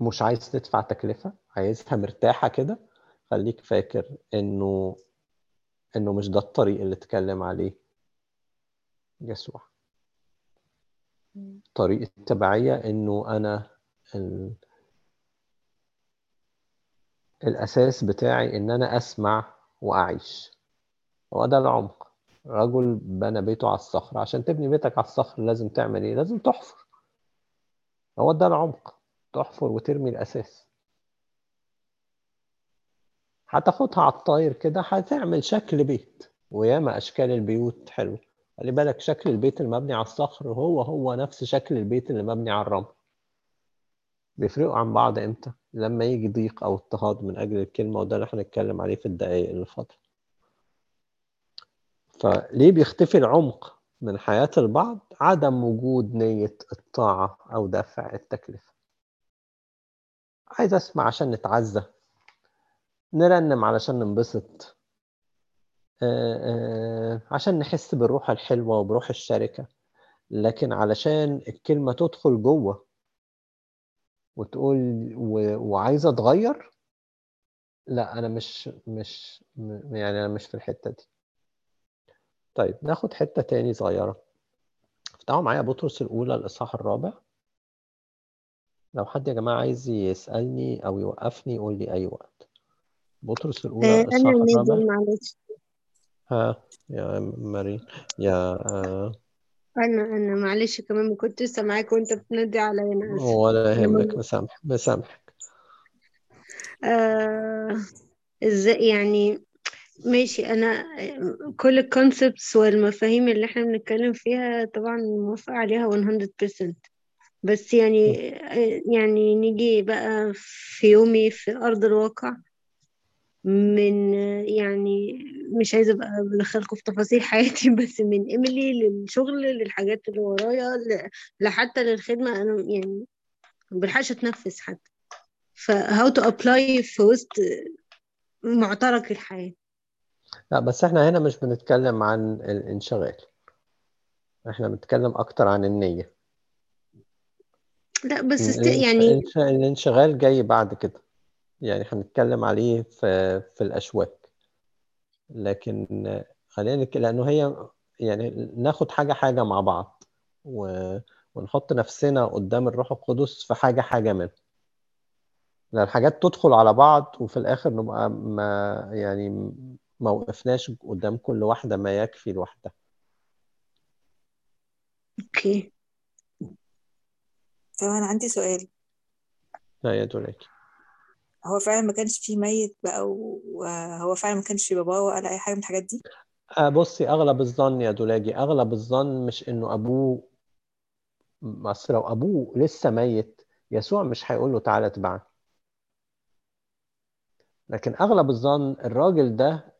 مش عايز تدفع تكلفة؟ عايزها مرتاحة كده؟ خليك فاكر إنه إنه مش ده الطريق اللي اتكلم عليه يسوع. طريق التبعية إنه أنا ال... الأساس بتاعي إن أنا أسمع وأعيش. هو ده العمق. رجل بنى بيته على الصخر عشان تبني بيتك على الصخر لازم تعمل إيه؟ لازم تحفر. هو ده العمق. تحفر وترمي الأساس. هتاخدها على الطاير كده هتعمل شكل بيت. وياما أشكال البيوت حلوة خلي بالك شكل البيت المبني على الصخر هو هو نفس شكل البيت اللي مبني على الرمل. بيفرقوا عن بعض إمتى؟ لما يجي ضيق أو اضطهاد من أجل الكلمة وده اللي هنتكلم عليه في الدقائق اللي فاضله فليه بيختفي العمق من حياة البعض؟ عدم وجود نية الطاعة أو دفع التكلفة. عايز أسمع عشان نتعزى نرنم علشان ننبسط عشان نحس بالروح الحلوة وبروح الشركة. لكن علشان الكلمة تدخل جوه وتقول و... وعايزة اتغير لا أنا مش مش يعني أنا مش في الحتة دي. طيب ناخد حتة تاني صغيرة. افتحوا معايا بطرس الأولى الإصحاح الرابع. لو حد يا جماعة عايز يسألني أو يوقفني يقول لي أي وقت. بطرس الأولى الإصحاح أنا الرابع. معلش. ها يا مارين يا آه أنا أنا معلش كمان ما كنت لسه معاك وأنت بتنادي عليا أنا آسفة ولا يهمك م- مسامح مسامحك آه إزاي يعني؟ ماشي أنا كل الكونسبتس والمفاهيم اللي إحنا بنتكلم فيها طبعا موافقة عليها 100% بس يعني يعني نيجي بقى في يومي في أرض الواقع. من يعني مش عايزة أبقى بدخلكم في تفاصيل حياتي بس من إيميلي للشغل للحاجات اللي ورايا لحتى للخدمة. أنا يعني ما بلحقش أتنفس حتى. ف how to apply في وسط معترك الحياة. لا بس إحنا هنا مش بنتكلم عن الانشغال إحنا بنتكلم أكتر عن النية. لا بس است... يعني الانش- الانشغال جاي بعد كده. يعني هنتكلم عليه في في الأشواك. لكن خلينا لأنه هي يعني ناخد حاجة حاجة مع بعض و... ونحط نفسنا قدام الروح القدس في حاجة حاجة منه لأن الحاجات تدخل على بعض وفي الآخر نبقى ما يعني ما وقفناش قدام كل واحدة ما يكفي لوحدها. okay. طب أنا عندي سؤال. لا يا دولاجي هو فعلا ما كانش فيه ميت بقى وهو فعلا ما كانش باباه ولا أي حاجة من الحاجات دي؟ آه، بصي أغلب الظن يا دولاجي أغلب الظن مش إنه أبوه اصل لو أبوه لسه ميت يسوع مش هيقول له تعالى اتبعني. لكن أغلب الظن الراجل ده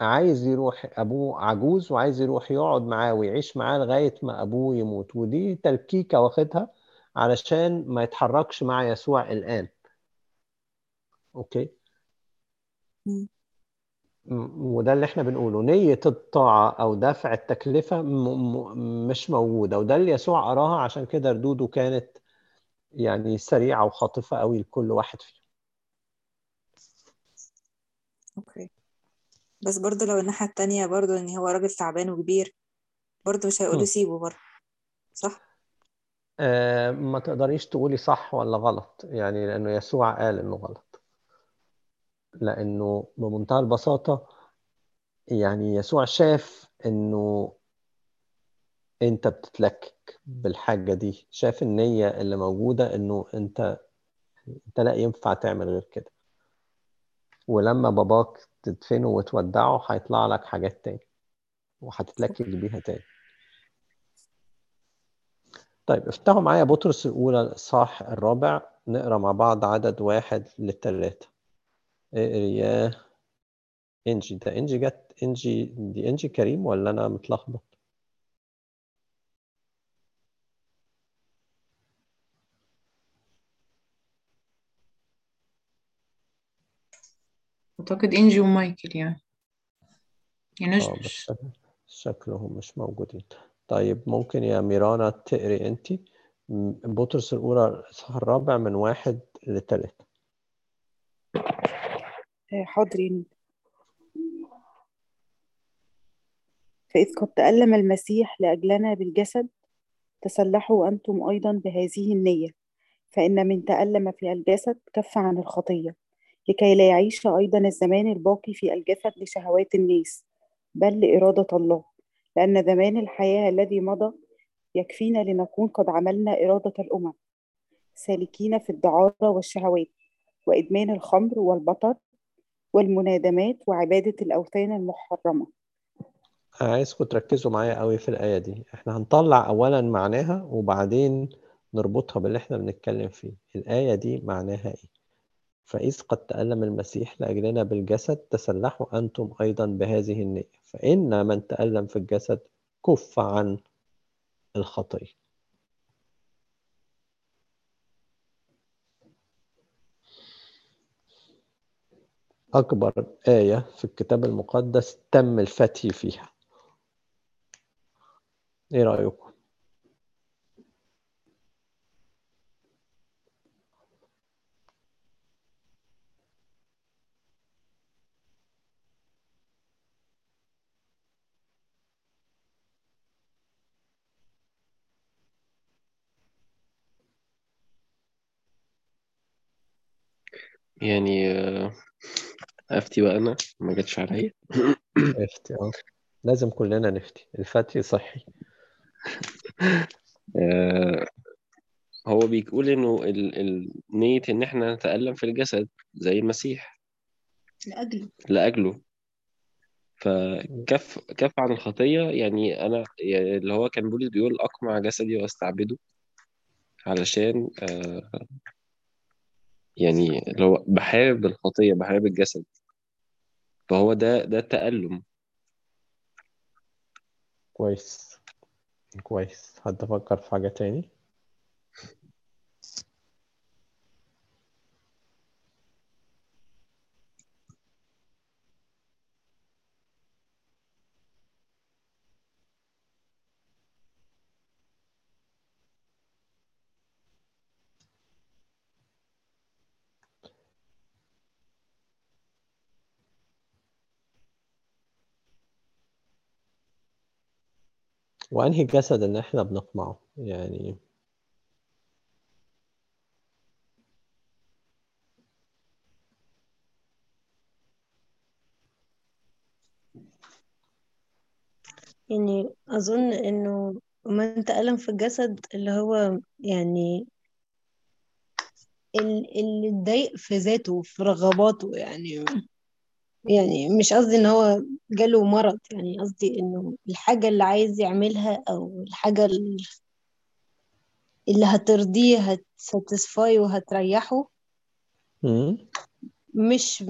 عايز يروح أبوه عجوز وعايز يروح يقعد معاه ويعيش معاه لغاية ما أبوه يموت ودي تلكيكة واخدها علشان ما يتحركش مع يسوع الآن. أوكي. مم. وده اللي إحنا بنقوله. نية الطاعة أو دفع التكلفة مش موجودة وده اللي يسوع أراها عشان كده ردوده كانت يعني سريعة وخاطفة قوي لكل واحد فيهم. أوكي. بس برضه لو الناحية التانية برضه إن هو راجل تعبان وكبير برضه مش هيقولوا. سيبه برضه صح؟ آه ما تقدريش تقولي صح ولا غلط. يعني لأنه يسوع قال إنه غلط. لأنه بمنتهى البساطة يعني يسوع شاف إنه أنت بتتلكك بالحاجة دي شاف النية اللي موجودة إنه أنت أنت لا ينفع تعمل غير كده. ولما باباك تدفنه وتودعه هيطلع لك حاجات تاني وهتتلكك بيها تاني. طيب افتحوا معايا بطرس الأولى الإصحاح الرابع نقرأ مع بعض عدد واحد للتلاتة. اقري يا إنجي. ده إنجي جت إنجي دي إنجي كريم ولا أنا متلخبط؟ أعتقد إنجي ومايكل يعني. يعني بس شك- شكلهم مش موجودين. طيب ممكن يا ميرانا تقري أنت. بطرس الأولى الإصحاح الرابع من واحد لتلاتة آه، حاضرين. فإذ قد تألم المسيح لأجلنا بالجسد تسلحوا أنتم أيضا بهذه النية. فإن من تألم في الجسد كف عن الخطية لكي لا يعيش أيضا الزمان الباقي في الجسد لشهوات الناس بل لإرادة الله. لأن زمان الحياة الذي مضى يكفينا لنكون قد عملنا إرادة الأمم سالكين في الدعارة والشهوات وإدمان الخمر والبطر والمنادمات وعبادة الأوثان المحرمة. عايزكم تركزوا معايا قوي في الآية دي. إحنا هنطلع أولا معناها وبعدين نربطها باللي إحنا بنتكلم فيه. الآية دي معناها إيه؟ فإذ قد تألم المسيح لأجلنا بالجسد تسلحوا أنتم أيضا بهذه النية. فإن من تألم في الجسد كف عن الخطية. أكبر آية في الكتاب المقدس تم الفتي فيها إيه رأيكم؟ يعني أفتي بقى أنا ما جاتش عليا. افتي آه. لازم كلنا نفتي. الفتي صحي. آه، هو بيقول إنه ال... ال... نية إن إحنا نتألم في الجسد زي المسيح. لأجله. لأجله. فكف كف عن الخطية. يعني أنا يعني اللي هو كان بولس بيقول أقمع جسدي وأستعبده. علشان آه، يعني هو بحارب الخطية بحارب الجسد. فهو ده ده التألم. كويس. كويس. حد فكر في حاجة تاني؟ وأنهي جسد إن إحنا بنقمعه يعني يعني أظن إنه من تألم في الجسد اللي هو يعني ال- اللي اتضايق في ذاته في رغباته يعني. يعني مش قصدي إن هو جاله مرض يعني قصدي إنه الحاجة اللي عايز يعملها أو الحاجة ال- اللي هترضيه هتساتسفاي وهتريحه. مش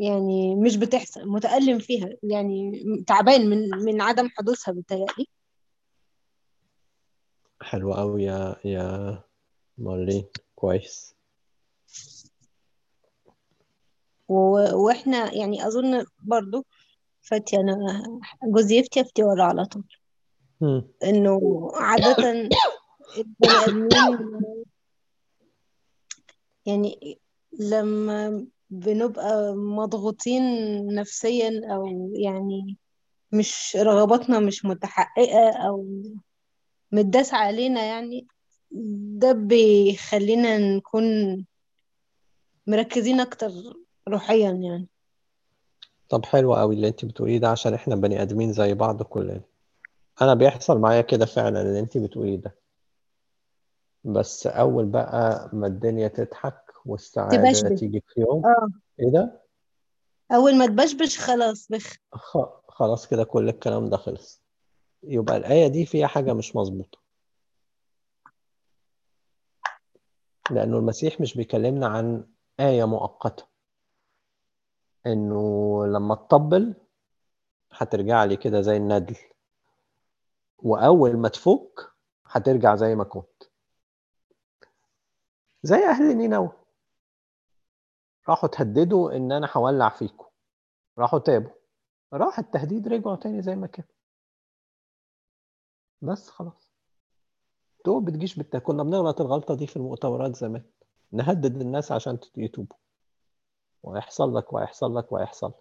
يعني مش بتحصل متألم فيها يعني تعبان من من عدم حدوثها بتهيألي حلو قوي يا يا مارلين كويس و- وإحنا يعني أظن برضو فاتي أنا جوزي يفتي افتي ورا على طول. إنه عادة البني آدمين يعني لما بنبقى مضغوطين نفسيا أو يعني مش رغباتنا مش متحققة أو متداس علينا يعني ده بيخلينا نكون مركزين أكتر روحيا يعني. طب حلو قوي اللي انت بتقوليه ده عشان إحنا بني ادمين زي بعض كلنا. أنا بيحصل معايا كده فعلا اللي انت بتقوليه ده. بس أول بقى ما الدنيا تضحك والسعادة تبشبش. تيجي في يوم. آه. إيه ده؟ أول ما تبشبش خلاص بخ. خ- خلاص كده كل الكلام ده خلص. يبقى الآية دي فيها حاجة مش مظبوطة. لأنه المسيح مش بيكلمنا عن آية مؤقتة. إنه لما تطبل هترجع لي كده زي الندل. وأول ما تفك هترجع زي ما كنت. زي أهل نينوى. راحوا تهددوا إن أنا هولع فيكم. راحوا تابوا. راح التهديد رجعوا تاني زي ما كان. بس خلاص. تو بتجيش بالت... كنا بنغلط الغلطة دي في المؤتمرات زمان. نهدد الناس عشان يتوبوا. وهيحصل لك وهيحصل لك وهيحصل لك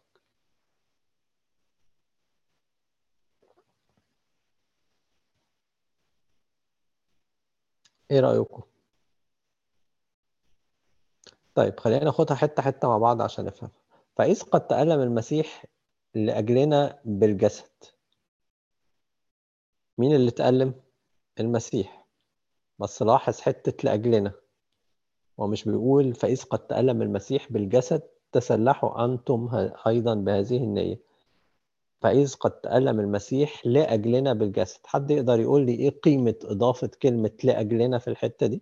إيه رأيكم؟ طيب خلينا ناخدها حتة حتة مع بعض عشان نفهم. فإذ قد تألم المسيح لأجلنا بالجسد؟ مين اللي تألم؟ المسيح. بس لاحظ حتة لأجلنا. هو مش بيقول فإذ قد تألم المسيح بالجسد؟ تسلحوا أنتم أيضا بهذه النية فإذ قد تألم المسيح لأجلنا بالجسد حد يقدر يقول لي إيه قيمة إضافة كلمة لأجلنا في الحتة دي؟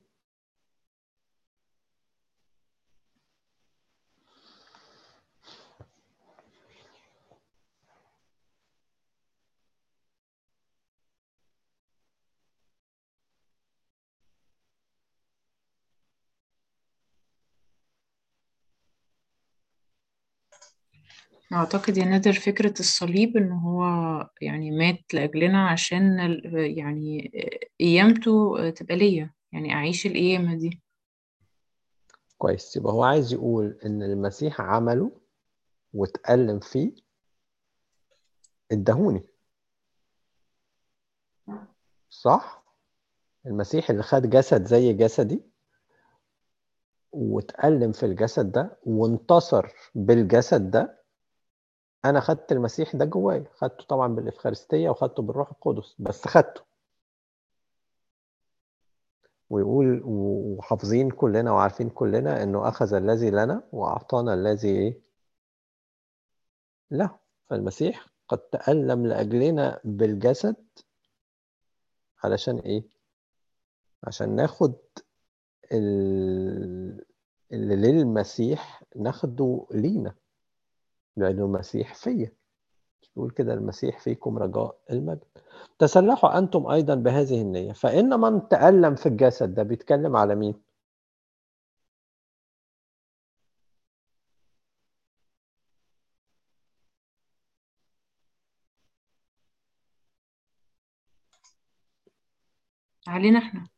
أعتقد يا نادر فكرة الصليب إن هو يعني مات لأجلنا عشان يعني قيامته تبقى ليا يعني أعيش القيامة دي كويس يبقى هو عايز يقول إن المسيح عمله واتألم فيه ادهوني صح؟ المسيح اللي خد جسد زي جسدي واتألم في الجسد ده وانتصر بالجسد ده أنا خدت المسيح ده جوايا خدته طبعا بالإفخارستية وخدته بالروح القدس بس خدته ويقول وحافظين كلنا وعارفين كلنا إنه أخذ الذي لنا وأعطانا الذي إيه؟ له فالمسيح قد تألم لأجلنا بالجسد علشان إيه؟ عشان ناخد ال- اللي للمسيح ناخده لينا لأنه المسيح فيا. يقول كده المسيح فيكم رجاء المجد. تسلحوا أنتم أيضا بهذه النية. فإن من تألم في الجسد ده بيتكلم على مين؟ علينا إحنا.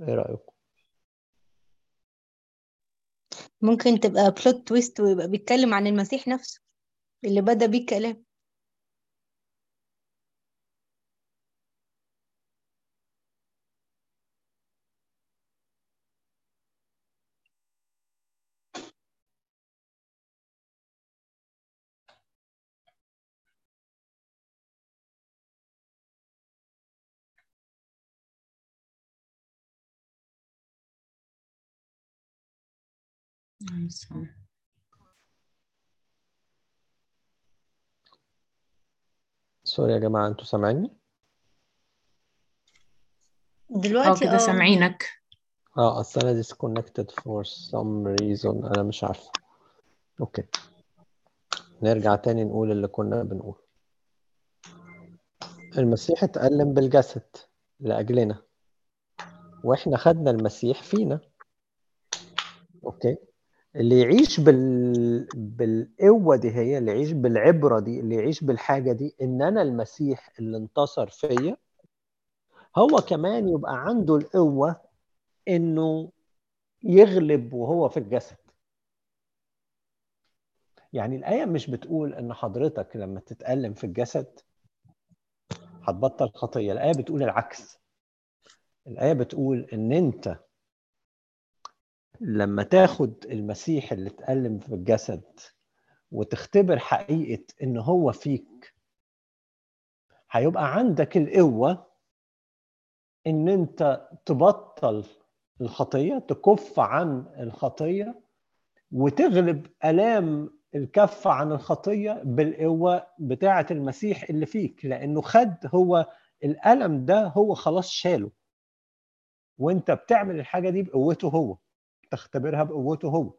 إيه رأيكم؟ ممكن تبقى بلوت تويست ويبقى بيتكلم عن المسيح نفسه اللي بدأ بيه الكلام sorry يا جماعة أنتوا سامعيني؟ آه دلوقتي كده آه. سامعينك. آه اصل أنا disconnected for some reason أنا مش عارفه okay. نرجع تاني نقول اللي كنا بنقول. المسيح اتألم بالجسد لأجلنا وإحنا خدنا المسيح فينا. أوكي. اللي يعيش بال... بالقوة دي هي اللي يعيش بالعبرة دي اللي يعيش بالحاجة دي إن أنا المسيح اللي انتصر فيا هو كمان يبقى عنده القوة إنه يغلب وهو في الجسد. يعني الآية مش بتقول إن حضرتك لما تتألم في الجسد هتبطل خطية الآية بتقول العكس. الآية بتقول إن أنت لما تاخد المسيح اللي اتألم في الجسد وتختبر حقيقة إن هو فيك هيبقى عندك القوة إن أنت تبطل الخطية تكف عن الخطية وتغلب آلام الكف عن الخطية بالقوة بتاعة المسيح اللي فيك لأنه خد هو الألم ده هو خلاص شاله. وأنت بتعمل الحاجة دي بقوته هو. تختبرها بقوته هو.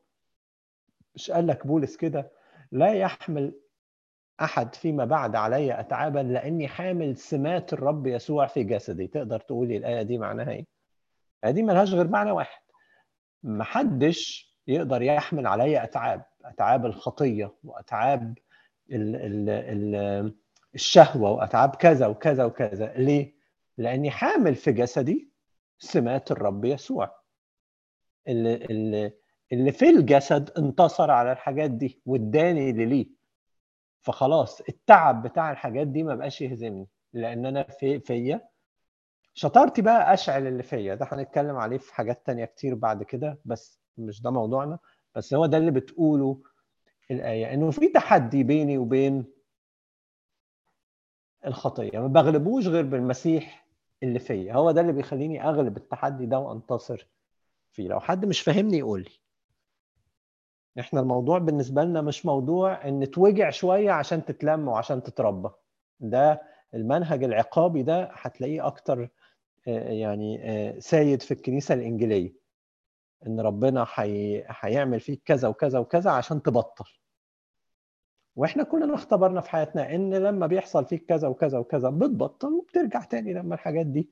مش قال لك بولس كده لا يحمل أحد فيما بعد علي أتعابا لأني حامل سمات الرب يسوع في جسدي. تقدر تقولي الآية دي معناها؟ الآية دي ملهاش غير معنى واحد. محدش يقدر يحمل علي أتعاب أتعاب الخطية وأتعاب ال ال ال الشهوة وأتعاب كذا وكذا وكذا. ليه؟ لأني حامل في جسدي سمات الرب يسوع. اللي, اللي, اللي في الجسد انتصر على الحاجات دي واداني اللي ليه. فخلاص التعب بتاع الحاجات دي ما بقاش يهزمني لأن أنا في فيا. شطارتي بقى أشعل اللي فيا. ده هنتكلم عليه في حاجات تانية كتير بعد كده بس مش ده موضوعنا. بس هو ده اللي بتقوله الآية إنه في تحدي بيني وبين الخطية. ما بغلبوش غير بالمسيح اللي فيا. هو ده اللي بيخليني أغلب التحدي ده وأنتصر فيه. لو حد مش فاهمني يقول لي. إحنا الموضوع بالنسبة لنا مش موضوع إن توجع شوية عشان تتلم وعشان تتربى. ده المنهج العقابي ده هتلاقيه أكتر يعني سايد في الكنيسة الإنجيلية. إن ربنا حي... هيعمل فيك كذا وكذا وكذا عشان تبطل. وإحنا كلنا اختبرنا في حياتنا إن لما بيحصل فيك كذا وكذا وكذا بتبطل وبترجع تاني لما الحاجات دي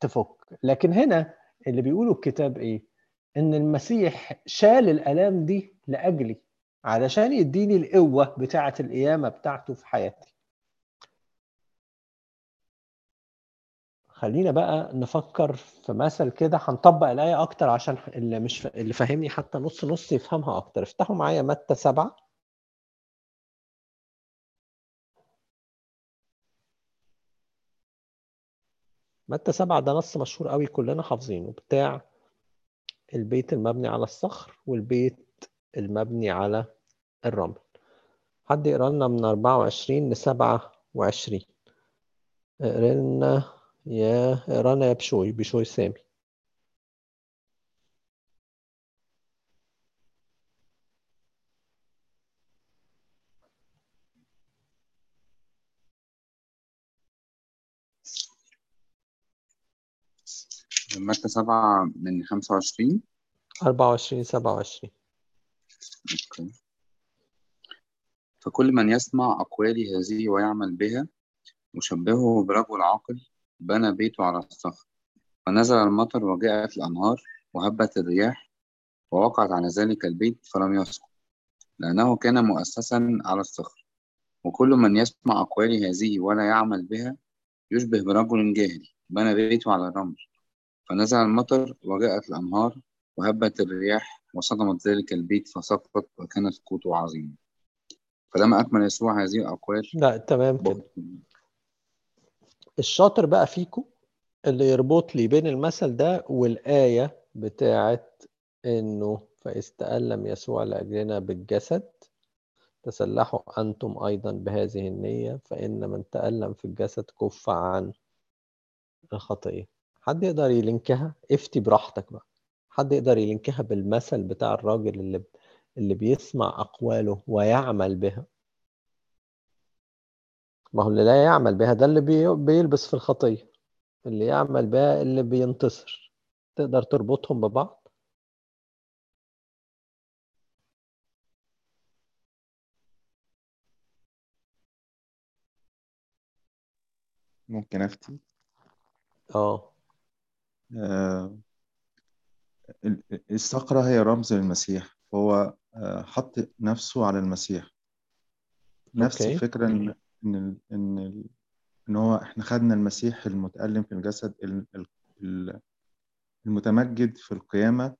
تفك. لكن هنا اللي بيقوله الكتاب إيه؟ إن المسيح شال الألام دي لأجلي علشان يديني القوة بتاعة القيامة بتاعته في حياتي. خلينا بقى نفكر في مثل كده هنطبق الآية أكتر عشان اللي مش. اللي فاهمني حتى نص نص يفهمها أكتر. افتحوا معايا متى سبعة. متى سبعة ده نص مشهور قوي كلنا حافظينه بتاع البيت المبني على الصخر والبيت المبني على الرمل. حد يقرا لنا من 24 ل 27 اقرا لنا يا اقرا لنا يا بشوي بشوي سامي. متى سبعة من خمسة وعشرين؟ 24 27 أوكي. فكل من يسمع أقوالي هذه ويعمل بها أشبهه برجل عاقل بنى بيته على الصخر. فنزل المطر وجاءت الأنهار وهبت الرياح ووقعت على ذلك البيت فلم يسقط لأنه كان مؤسسا على الصخر. وكل من يسمع أقوالي هذه ولا يعمل بها يشبه برجل جاهل بنى بيته على الرمل. فنزل المطر وجاءت الأنهار وهبت الرياح وصدمت ذلك البيت فسقط وكان سقوطه عظيما فلما أكمل يسوع هذه الأقوال. لا تمام كده. الشاطر بقى فيكم اللي يربط لي بين المثل ده والآية بتاعت إنه فإذ تألم يسوع لأجلنا بالجسد تسلحوا أنتم أيضا بهذه النية فإن من تألم في الجسد كف عن الخطية حد يقدر يلينكها؟ افتي براحتك بقى. حد يقدر يلينكها بالمثل بتاع الراجل اللي اللي بيسمع أقواله ويعمل بها؟ ما هو اللي لا يعمل بها ده اللي بي- بيلبس في الخطية. اللي يعمل بها اللي بينتصر. تقدر تربطهم ببعض؟ ممكن أفتي؟ آه. آه، ال- الصخرة هي رمز للمسيح. هو آه، حط نفسه على المسيح. نفس أوكي. الفكرة إن إن إن إن هو إحنا خدنا المسيح المتألم في الجسد ال- ال- ال- المتمجد في القيامة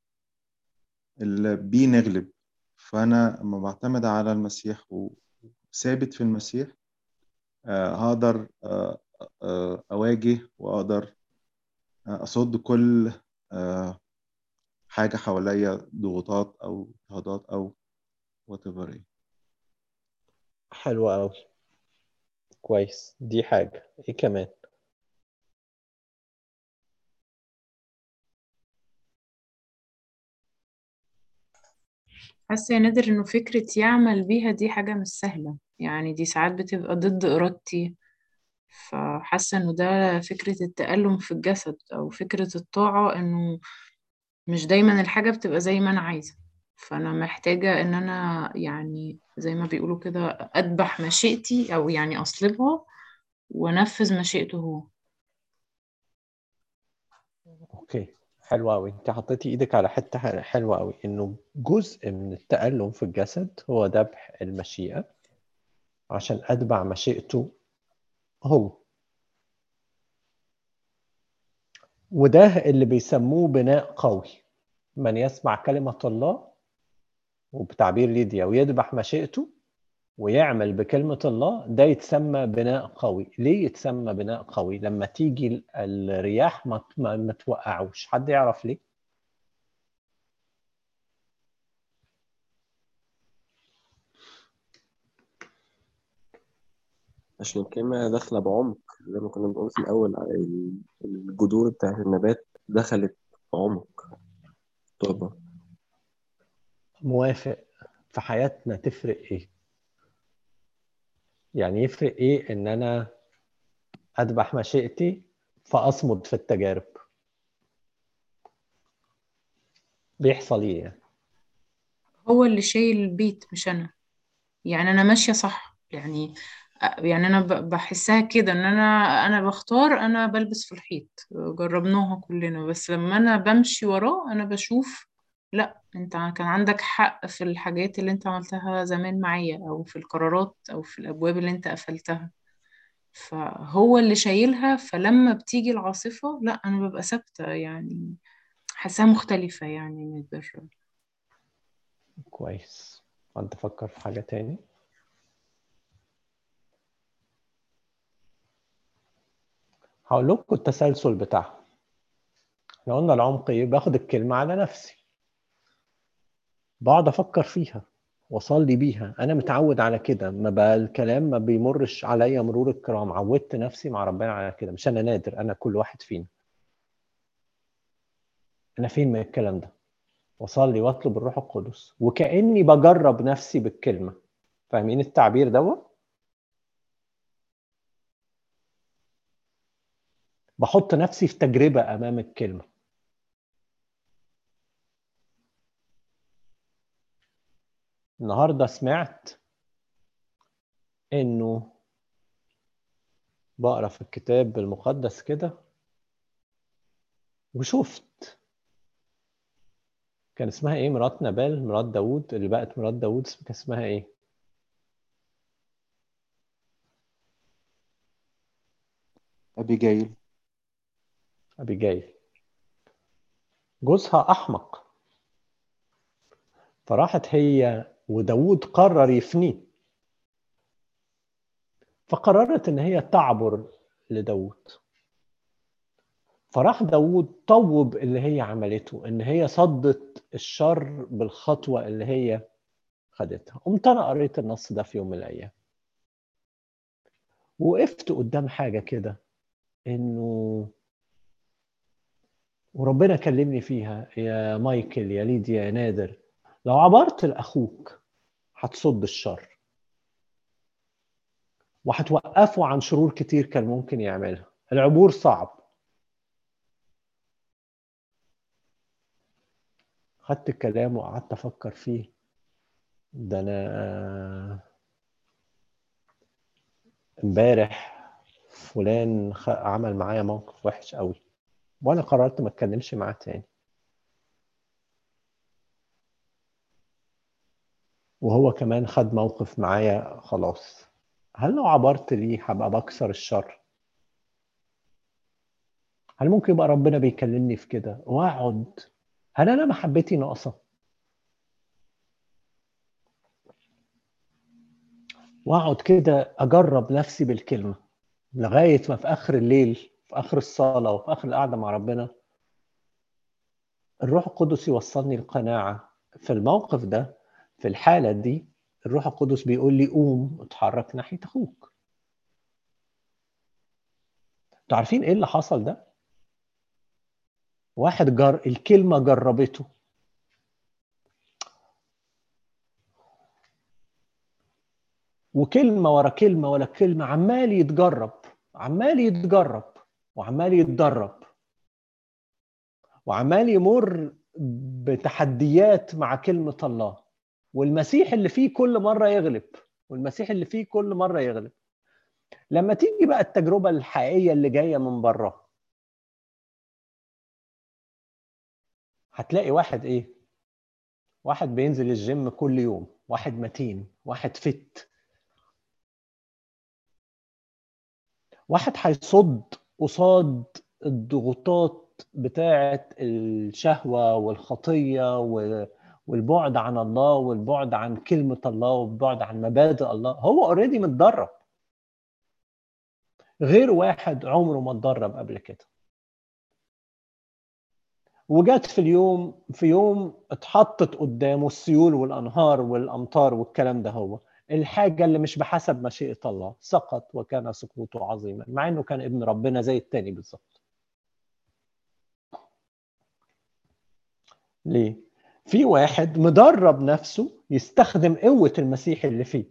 اللي بيه نغلب. فأنا لما بعتمد على المسيح وثابت في المسيح آه، هقدر أواجه وأقدر آه، أصد كل آه، حاجة حواليا ضغوطات أو اضطهادات أو whatever إيه. حلو قوي كويس. دي حاجة. إيه كمان؟ حاسة يا نادر إنه فكرة يعمل بيها دي حاجة مش سهلة. يعني دي ساعات بتبقى ضد إرادتي. فحاسة إنه ده فكرة التألم في الجسد أو فكرة الطاعة إنه مش دايما الحاجة بتبقى زي ما أنا عايزة. فأنا محتاجة إن أنا يعني زي ما بيقولوا كده أذبح مشيئتي أو يعني أصلبها وأنفذ مشيئته هو. أوكي. حلو قوي أنت حطيتي إيدك على حتة حلوة قوي إنه جزء من التألم في الجسد هو ذبح المشيئة عشان اتبع مشيئته هو. وده اللي بيسموه بناء قوي. من يسمع كلمة الله وبتعبير ليديا ويذبح مشيئته ويعمل بكلمة الله ده يتسمى بناء قوي. ليه يتسمى بناء قوي؟ لما تيجي ال- الرياح ما توقعوش. حد يعرف ليه؟ عشان الكلمة داخلة بعمق زي ما كنا بنقول في الأول ال- الجذور بتاعت النبات دخلت بعمق. التربة موافق. في حياتنا تفرق إيه؟ يعني يفرق إيه إن أنا أذبح مشيئتي فأصمد في التجارب؟ بيحصل إيه يعني؟ هو اللي شايل البيت مش أنا. يعني أنا ماشية صح. يعني يعني أنا ب- بحسها كده إن أنا أنا بختار أنا بلبس في الحيط جربناها كلنا بس لما أنا بمشي وراه أنا بشوف لأ أنت كان عندك حق في الحاجات اللي أنت عملتها زمان معايا أو في القرارات أو في الأبواب اللي أنت قفلتها. فهو اللي شايلها فلما بتيجي العاصفة لأ أنا ببقى ثابتة يعني حاساها مختلفة يعني نقدر كويس. انت فكر في حاجة تاني؟ هقول لكم التسلسل بتاعها إحنا قلنا العمق إيه باخد الكلمة على نفسي. بقعد أفكر فيها وأصلي بيها. أنا متعود على كده. ما بقى الكلام ما بيمرش عليا مرور الكرام. عودت نفسي مع ربنا على كده. مش أنا نادر. أنا كل واحد فينا. أنا فين من الكلام ده؟ وأصلي وأطلب الروح القدس. وكأني بجرب نفسي بالكلمة. فاهمين التعبير دوت؟ بحط نفسي في تجربة أمام الكلمة. النهارده سمعت إنه بقرأ في الكتاب المقدس كده وشفت كان اسمها إيه؟ مرات نبال مرات داوود اللي بقت مرات داوود كان اسمها إيه؟ ابيجايل جوزها أحمق. فراحت هي وداوود قرر يفنيه. فقررت إن هي تعبر لداوود فراح داوود طوب اللي هي عملته إن هي صدت الشر بالخطوة اللي هي خدتها. قمت أنا قريت النص ده في يوم من الأيام. وقفت قدام حاجة كده إنه وربنا كلمني فيها. يا مايكل يا ليديا يا نادر. لو عبرت لأخوك هتصد الشر. وهتوقفه عن شرور كتير كان ممكن يعملها. العبور صعب. خدت الكلام وقعدت أفكر فيه. ده أنا امبارح فلان عمل معايا موقف وحش قوي. وأنا قررت ما اتكلمش معاه تاني. وهو كمان خد موقف معايا خلاص. هل لو عبرت ليه هبقى بكسر الشر؟ هل ممكن يبقى ربنا بيكلمني في كده؟ واقعد. هل أنا محبتي ناقصة؟ واقعد كده أجرب نفسي بالكلمة لغاية ما في آخر الليل في آخر الصلاة وفي آخر القعدة مع ربنا الروح القدس يوصلني القناعة. في الموقف ده في الحالة دي الروح القدس بيقول لي قوم اتحرك ناحية أخوك. أنتوا عارفين إيه اللي حصل ده؟ واحد جر الكلمة جربته. وكلمة ورا كلمة ورا كلمة عمال يتجرب عمال يتجرب. وعمال يتدرب. وعمال يمر بتحديات مع كلمة الله. والمسيح اللي فيه كل مرة يغلب. والمسيح اللي فيه كل مرة يغلب. لما تيجي بقى التجربة الحقيقية اللي جاية من بره هتلاقي واحد إيه؟ واحد بينزل الجيم كل يوم. واحد متين. واحد فت. واحد هيصد. قصاد الضغوطات بتاعه الشهوة والخطية والبعد عن الله والبعد عن كلمة الله والبعد عن مبادئ الله هو اوريدي متدرب. غير واحد عمره ما اتدرب قبل كده. وجت في اليوم في يوم اتحطت قدامه السيول والأنهار والأمطار والكلام ده هو. الحاجة اللي مش بحسب مشيئة الله سقط وكان سقوطه عظيما مع إنه كان ابن ربنا زي التاني بالظبط. ليه؟ في واحد مدرب نفسه يستخدم قوة المسيح اللي فيه.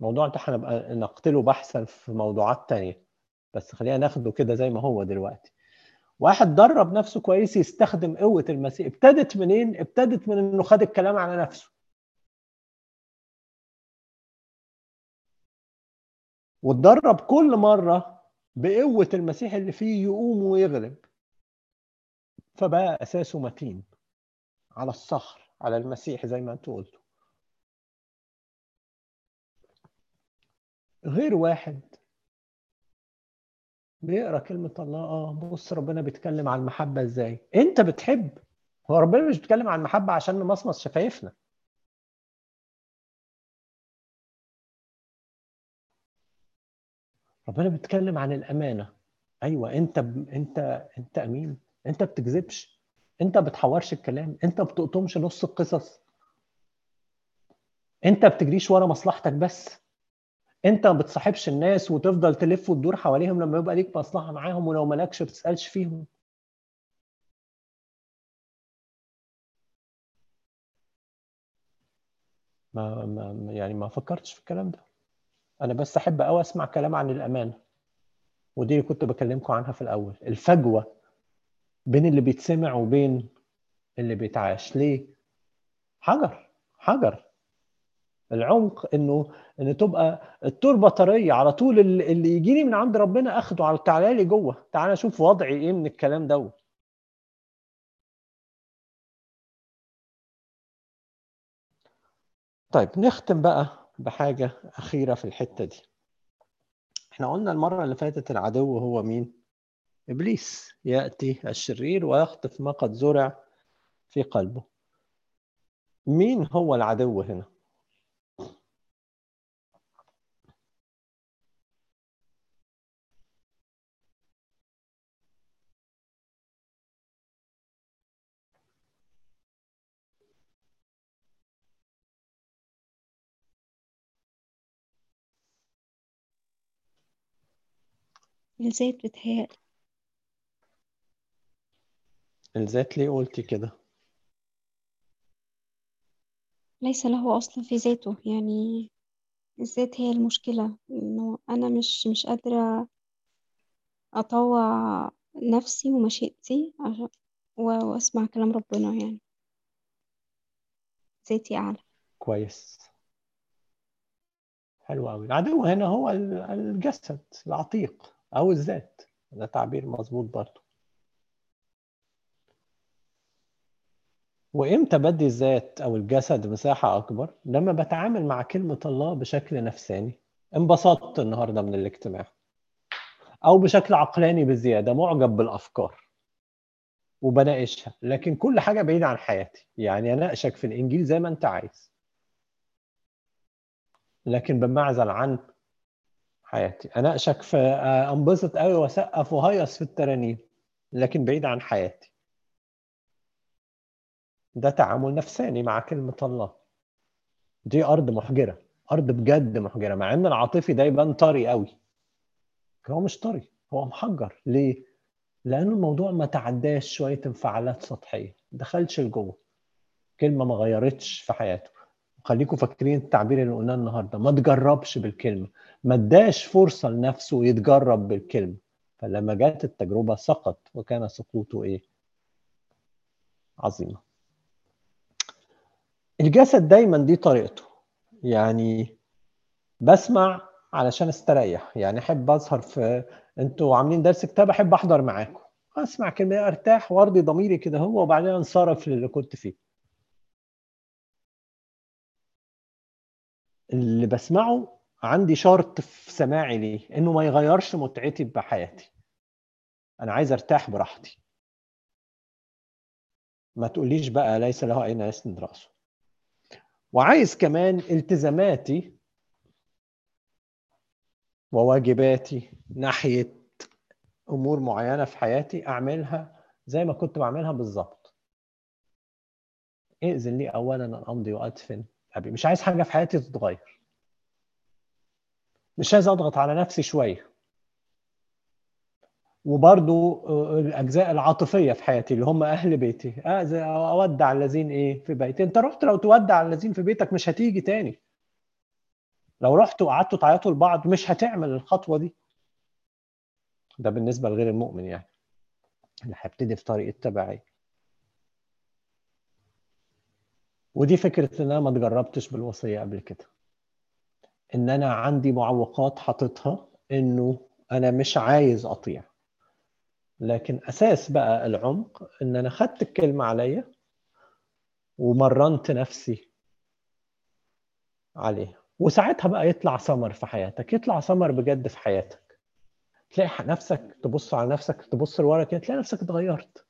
الموضوع ده هنبقى نقتله بحثا في موضوعات تانية بس خلينا ناخده كده زي ما هو دلوقتي. واحد درب نفسه كويس يستخدم قوة المسيح ابتدت منين؟ ابتدت من إنه خد الكلام على نفسه. واتدرب كل مرة بقوة المسيح اللي فيه يقوم ويغلب. فبقى أساسه متين على الصخر على المسيح زي ما أنتوا قلتوا. غير واحد بيقرأ كلمة الله. آه بص ربنا بيتكلم عن المحبة إزاي؟ أنت بتحب. هو ربنا مش بيتكلم عن المحبة عشان نمصمص شفايفنا. ربنا بيتكلم عن الأمانة. أيوه أنت ب... أنت أنت أمين. أنت بتكذبش. أنت بتحورش الكلام. أنت بتقطمش نص القصص. أنت بتجريش ورا مصلحتك بس. أنت ما بتصاحبش الناس وتفضل تلف وتدور حواليهم لما يبقى ليك مصلحة معاهم ولو مالكش ما بتسألش فيهم. ما, ما يعني ما فكرتش في الكلام ده. أنا بس أحب قوي أسمع كلام عن الامانه ودي اللي كنت بكلمكم عنها في الأول. الفجوة بين اللي بيتسمع وبين اللي بيتعاش ليه؟ حجر حجر. العمق إنه إن تبقى التربه طريه على طول اللي يجي لي من عند ربنا أخده على تعالى لي جوه. تعالى أشوف وضعي إيه من الكلام دوت طيب نختم بقى بحاجة أخيرة في الحتة دي. إحنا قلنا المرة اللي فاتت العدو هو مين؟ إبليس. يأتي الشرير ويخطف ما قد زرع في قلبه. مين هو العدو هنا؟ الذات بتهيألي الذات ليه قلتي كده؟ ليس له أصل في ذاته يعني الذات هي المشكلة إنه أنا مش مش قادرة أطوع نفسي ومشيئتي وأسمع كلام ربنا يعني. ذاتي أعلى. كويس. حلو قوي العدو هنا هو ال- الجسد العتيق. أو الذات. ده تعبير مظبوط برضه. وإمتى بدي الذات أو الجسد مساحة أكبر؟ لما بتعامل مع كلمة الله بشكل نفساني. انبسطت النهارده من الاجتماع. أو بشكل عقلاني بزيادة. معجب بالأفكار. وبناقشها. لكن كل حاجة بعيدة عن حياتي. يعني أناقشك في الإنجيل زي ما أنت عايز. لكن بمعزل عن حياتي. اناقشك في آه، أنبسط قوي وأسقف وهيص في الترانيم لكن بعيد عن حياتي. ده تعامل نفساني مع كلمة الله. دي أرض محجرة أرض بجد محجرة مع إن العاطفي ده يبان طري قوي هو مش طري هو محجر. ليه؟ لأن الموضوع ما تعداش شوية انفعالات سطحية ما دخلش لجوه. كلمة ما غيرتش في حياته. خليكم فاكرين التعبير اللي قلناه النهارده. ما تجربش بالكلمة. ما اداش فرصة لنفسه يتجرب بالكلمة. فلما جت التجربة سقط وكان سقوطه إيه؟ عظيمة. الجسد دايما دي طريقته. يعني بسمع علشان استريح. يعني أحب اسهر في أنتوا عاملين درس كتاب أحب أحضر معاكم. أسمع كده أرتاح وأرضي ضميري كده هو وبعدين أنصرف للي كنت فيه. اللي بسمعه عندي شرط في سماعي ليه؟ إنه ما يغيرش متعتي بحياتي. أنا عايز أرتاح براحتي. ما تقوليش بقى ليس له أين يسند رأسه. وعايز كمان التزاماتي وواجباتي ناحية أمور معينة في حياتي أعملها زي ما كنت بعملها بالظبط. ائذن لي أولا أن أمضي وأدفن أبي مش عايز حاجة في حياتي تتغير. مش عايز أضغط على نفسي شوية. وبرضو آه، الأجزاء العاطفية في حياتي اللي هم أهل بيتي. أأذ- أودع الذين إيه؟ في بيتي أنت رحت لو تودع الذين في بيتك مش هتيجي تاني. لو رحتوا وقعدتوا تعيطوا لبعض مش هتعمل الخطوة دي. ده بالنسبة لغير المؤمن يعني. اللي هيبتدي في طريق التبعية ودي فكرة إن أنا ما اتجربتش بالوصية قبل كده. إن أنا عندي معوقات حاططها إنه أنا مش عايز أطيع. لكن أساس بقى العمق إن أنا خدت الكلمة عليا ومرنت نفسي عليها. وساعتها بقى يطلع ثمر في حياتك يطلع ثمر بجد في حياتك. تلاقي نفسك تبص على نفسك تبص لورا كده تلاقي نفسك اتغيرت.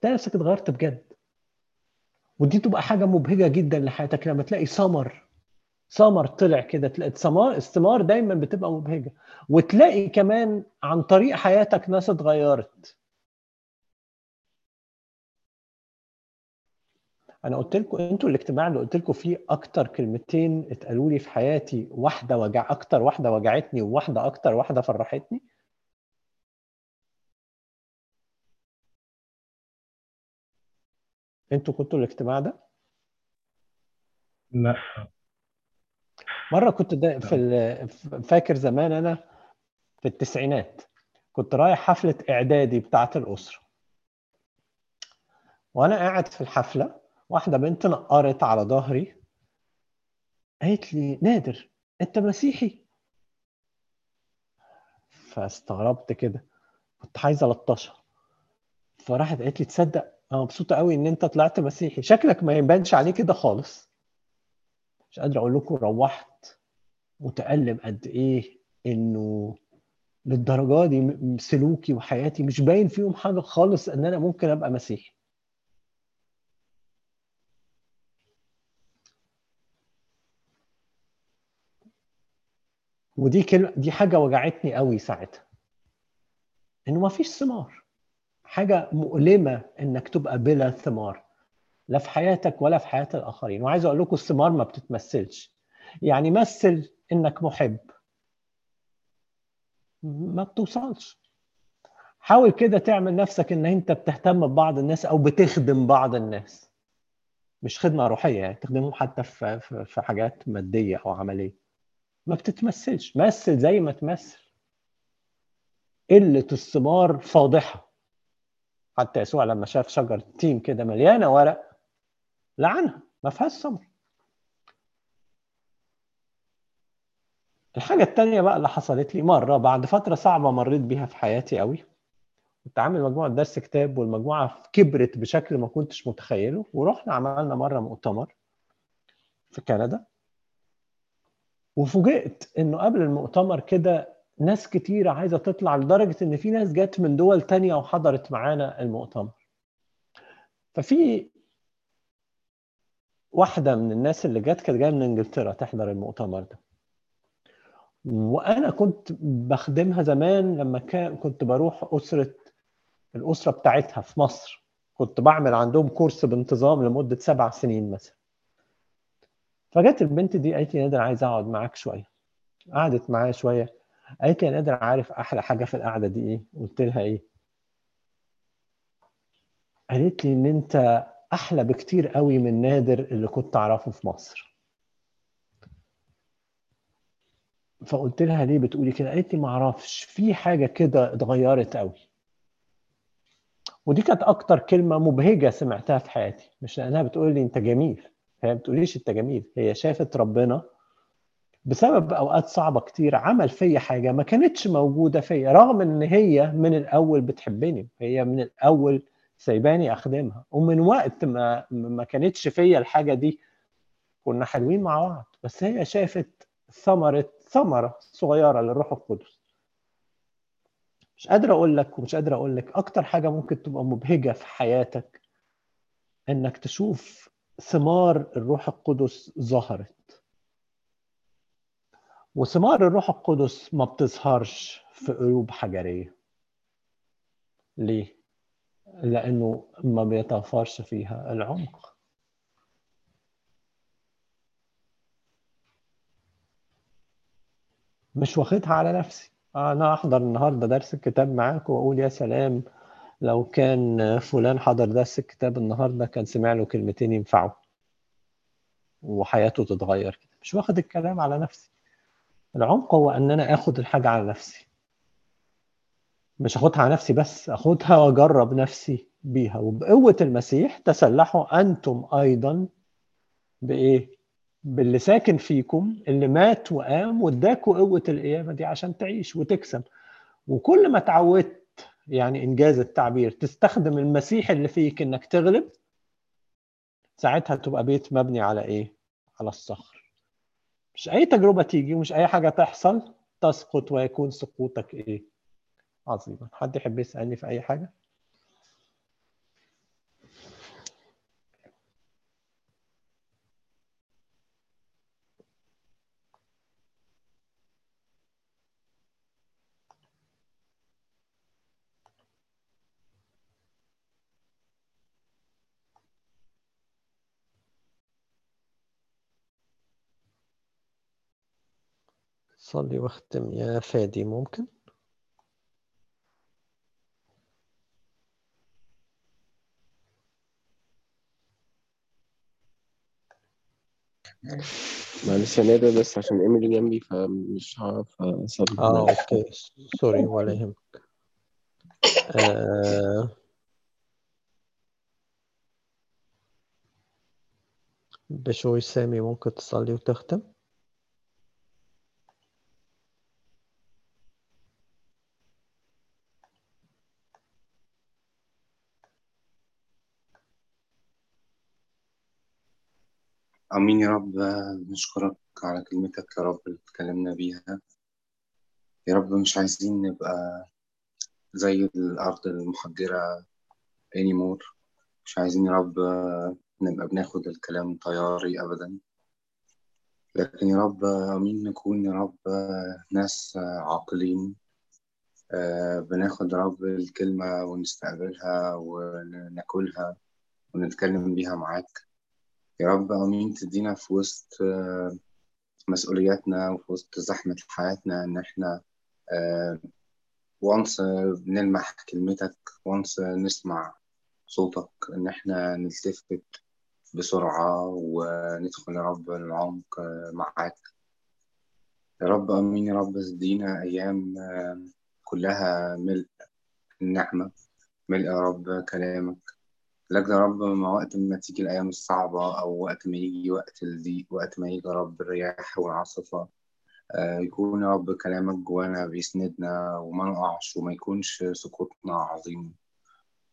تلاقي نفسك اتغيرت بجد. ودي تبقى حاجة مبهجة جدا لحياتك لما تلاقي ثمر ثمر طلع كده تلاقي ثمار الثمار دايما بتبقى مبهجة. وتلاقي كمان عن طريق حياتك ناس اتغيرت. أنا قلت لكم أنتوا الاجتماع اللي قلت لكم فيه أكتر كلمتين اتقالوا لي في حياتي واحدة وجع أكتر واحدة وجعتني وواحدة أكتر واحدة فرحتني أنتوا كنتوا الاجتماع ده؟ لا. مرة كنت دا في فاكر زمان أنا في التسعينات كنت رايح حفلة إعدادي بتاعة الأسرة. وأنا قاعد في الحفلة واحدة بنت نقرت على ظهري قالت لي نادر أنت مسيحي. فاستغربت كده كنت عايز ألطشها. فراحت قالت لي تصدق أنا مبسوطه قوي إن أنت طلعت مسيحي. شكلك ما يبانش عليه كده خالص. مش قادر أقول لكم روحت متألم قد إيه إنه للدرجة دي سلوكي وحياتي مش باين فيهم حاجة خالص إن أنا ممكن أبقى مسيحي. ودي كلمة دي حاجة وجعتني قوي ساعتها. إنه ما فيش ثمار. حاجة مؤلمة إنك تبقى بلا ثمار لا في حياتك ولا في حياة الآخرين. وعايز أقول لكم الثمار ما بتتمثلش. يعني مثل إنك محب. ما بتوصلش. حاول كده تعمل نفسك إن أنت بتهتم ببعض الناس أو بتخدم بعض الناس. مش خدمة روحية يعني تخدمهم حتى في في حاجات مادية أو عملية. ما بتتمثلش. مثل زي ما تمثل. قلة الثمار فاضحة. حتى يسوع لما شاف شجره تين كده مليانة ورق لعنها ما فيهاش ثمر الحاجة التانية بقى اللي حصلت لي مرة بعد فترة صعبة مريت بيها في حياتي قوي كنت عامل مجموعة درس كتاب والمجموعة كبرت بشكل ما كنتش متخيله ورحنا عملنا مرة مؤتمر في كندا. وفوجئت إنه قبل المؤتمر كده ناس كتيرة عايزة تطلع لدرجة إن في ناس جت من دول تانية وحضرت معانا المؤتمر. ففي واحدة من الناس اللي جت كانت جاية من إنجلترا تحضر المؤتمر ده. وأنا كنت بخدمها زمان لما كان كنت بروح اسره الأسرة بتاعتها في مصر. كنت بعمل عندهم كورس بانتظام لمدة سبع سنين مثلا. فجت البنت دي قالت لي نادر عايز أقعد معاك شوية. قعدت معايا شوية. قالت لي يا نادر عارف أحلى حاجة في القعدة دي إيه؟ قلت لها إيه؟ قالت لي إن أنت أحلى بكتير قوي من نادر اللي كنت أعرفه في مصر. فقلت لها ليه بتقولي كده؟ قالت لي ما أعرفش في حاجة كده اتغيرت قوي. ودي كانت أكتر كلمة مبهجة سمعتها في حياتي مش لأنها بتقول لي أنت جميل هي ما بتقوليش أنت جميل هي شافت ربنا بسبب أوقات صعبة كتير عمل فيا حاجة ما كانتش موجودة فيا رغم إن هي من الأول بتحبني هي من الأول سايباني أخدمها ومن وقت ما ما كانتش فيا الحاجة دي كنا حلوين مع بعض. بس هي شافت ثمرة ثمرة صغيرة للروح القدس. مش قادر أقول لك ومش قادر أقول لك أكتر حاجة ممكن تبقى مبهجة في حياتك إنك تشوف ثمار الروح القدس ظهرت. وثمار الروح القدس ما بتظهرش في قلوب حجرية. ليه؟ لأنه ما بيتوفرش فيها العمق. مش واخدها على نفسي. أنا أحضر النهارده درس الكتاب معاك وأقول يا سلام لو كان فلان حضر درس الكتاب النهارده كان سمع له كلمتين ينفعوا وحياته تتغير. كده مش واخد الكلام على نفسي. العمق هو إن أنا آخد الحاجة على نفسي. مش اخدها على نفسي بس اخدها وأجرب نفسي بيها. وبقوة المسيح تسلحوا أنتم أيضا بإيه؟ باللي ساكن فيكم اللي مات وقام واداكوا قوة القيامة دي عشان تعيش وتكسب. وكل ما اتعودت يعني إنجاز التعبير تستخدم المسيح اللي فيك إنك تغلب ساعتها تبقى بيت مبني على إيه؟ على الصخر. مش أي تجربة تيجي ومش أي حاجة تحصل تسقط ويكون سقوطك إيه؟ عظيما حد يحب يسألني في أي حاجة؟ صلي واختم. يا فادي ممكن؟ معلش يا نادر بس عشان إيميلي جنبي فمش هعرف أصلي. آه okay. sorry ولا يهمك. آه بشوي سامي ممكن تصلي وتختم؟ آمين يا رب. نشكرك على كلمتك يا رب اللي اتكلمنا بيها. يا رب مش عايزين نبقى زي الأرض المحجرة anymore. مش عايزين يا رب نبقى بناخد الكلام طياري أبدا. لكن يا رب آمين نكون يا رب ناس عاقلين. آه، بناخد يا رب الكلمة ونستقبلها وناكلها ونتكلم بيها معاك. يا رب آمين. تدينا في وسط آه، مسؤولياتنا وفي وسط زحمة حياتنا إن إحنا آه، وانس نلمح كلمتك وانس نسمع صوتك إن إحنا نلتفت بسرعة وندخل يا رب العمق معاك. يا رب آمين. يا رب ادينا أيام كلها ملء النعمة ملء يا رب كلامك. لك يا رب ما وقت ما تيجي الأيام الصعبة أو وقت ما يجي وقت الضيق وقت ما يجي يا رب الرياح والعاصفة آه، يكون يا رب كلامك جوانا بيسندنا وما نقعش وما يكونش سقوطنا عظيم.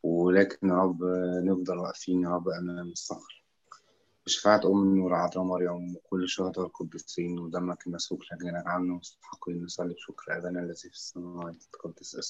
ولكن يا رب نفضل واقفين يا رب أمام الصخر. بشفاعة أم النور عذراء مريم وكل الشهداء القديسين ودمك المسفوك لأجلنا عنه مستحقين نصلي. بشكر أبانا الذي في السماوات تقدس اسمك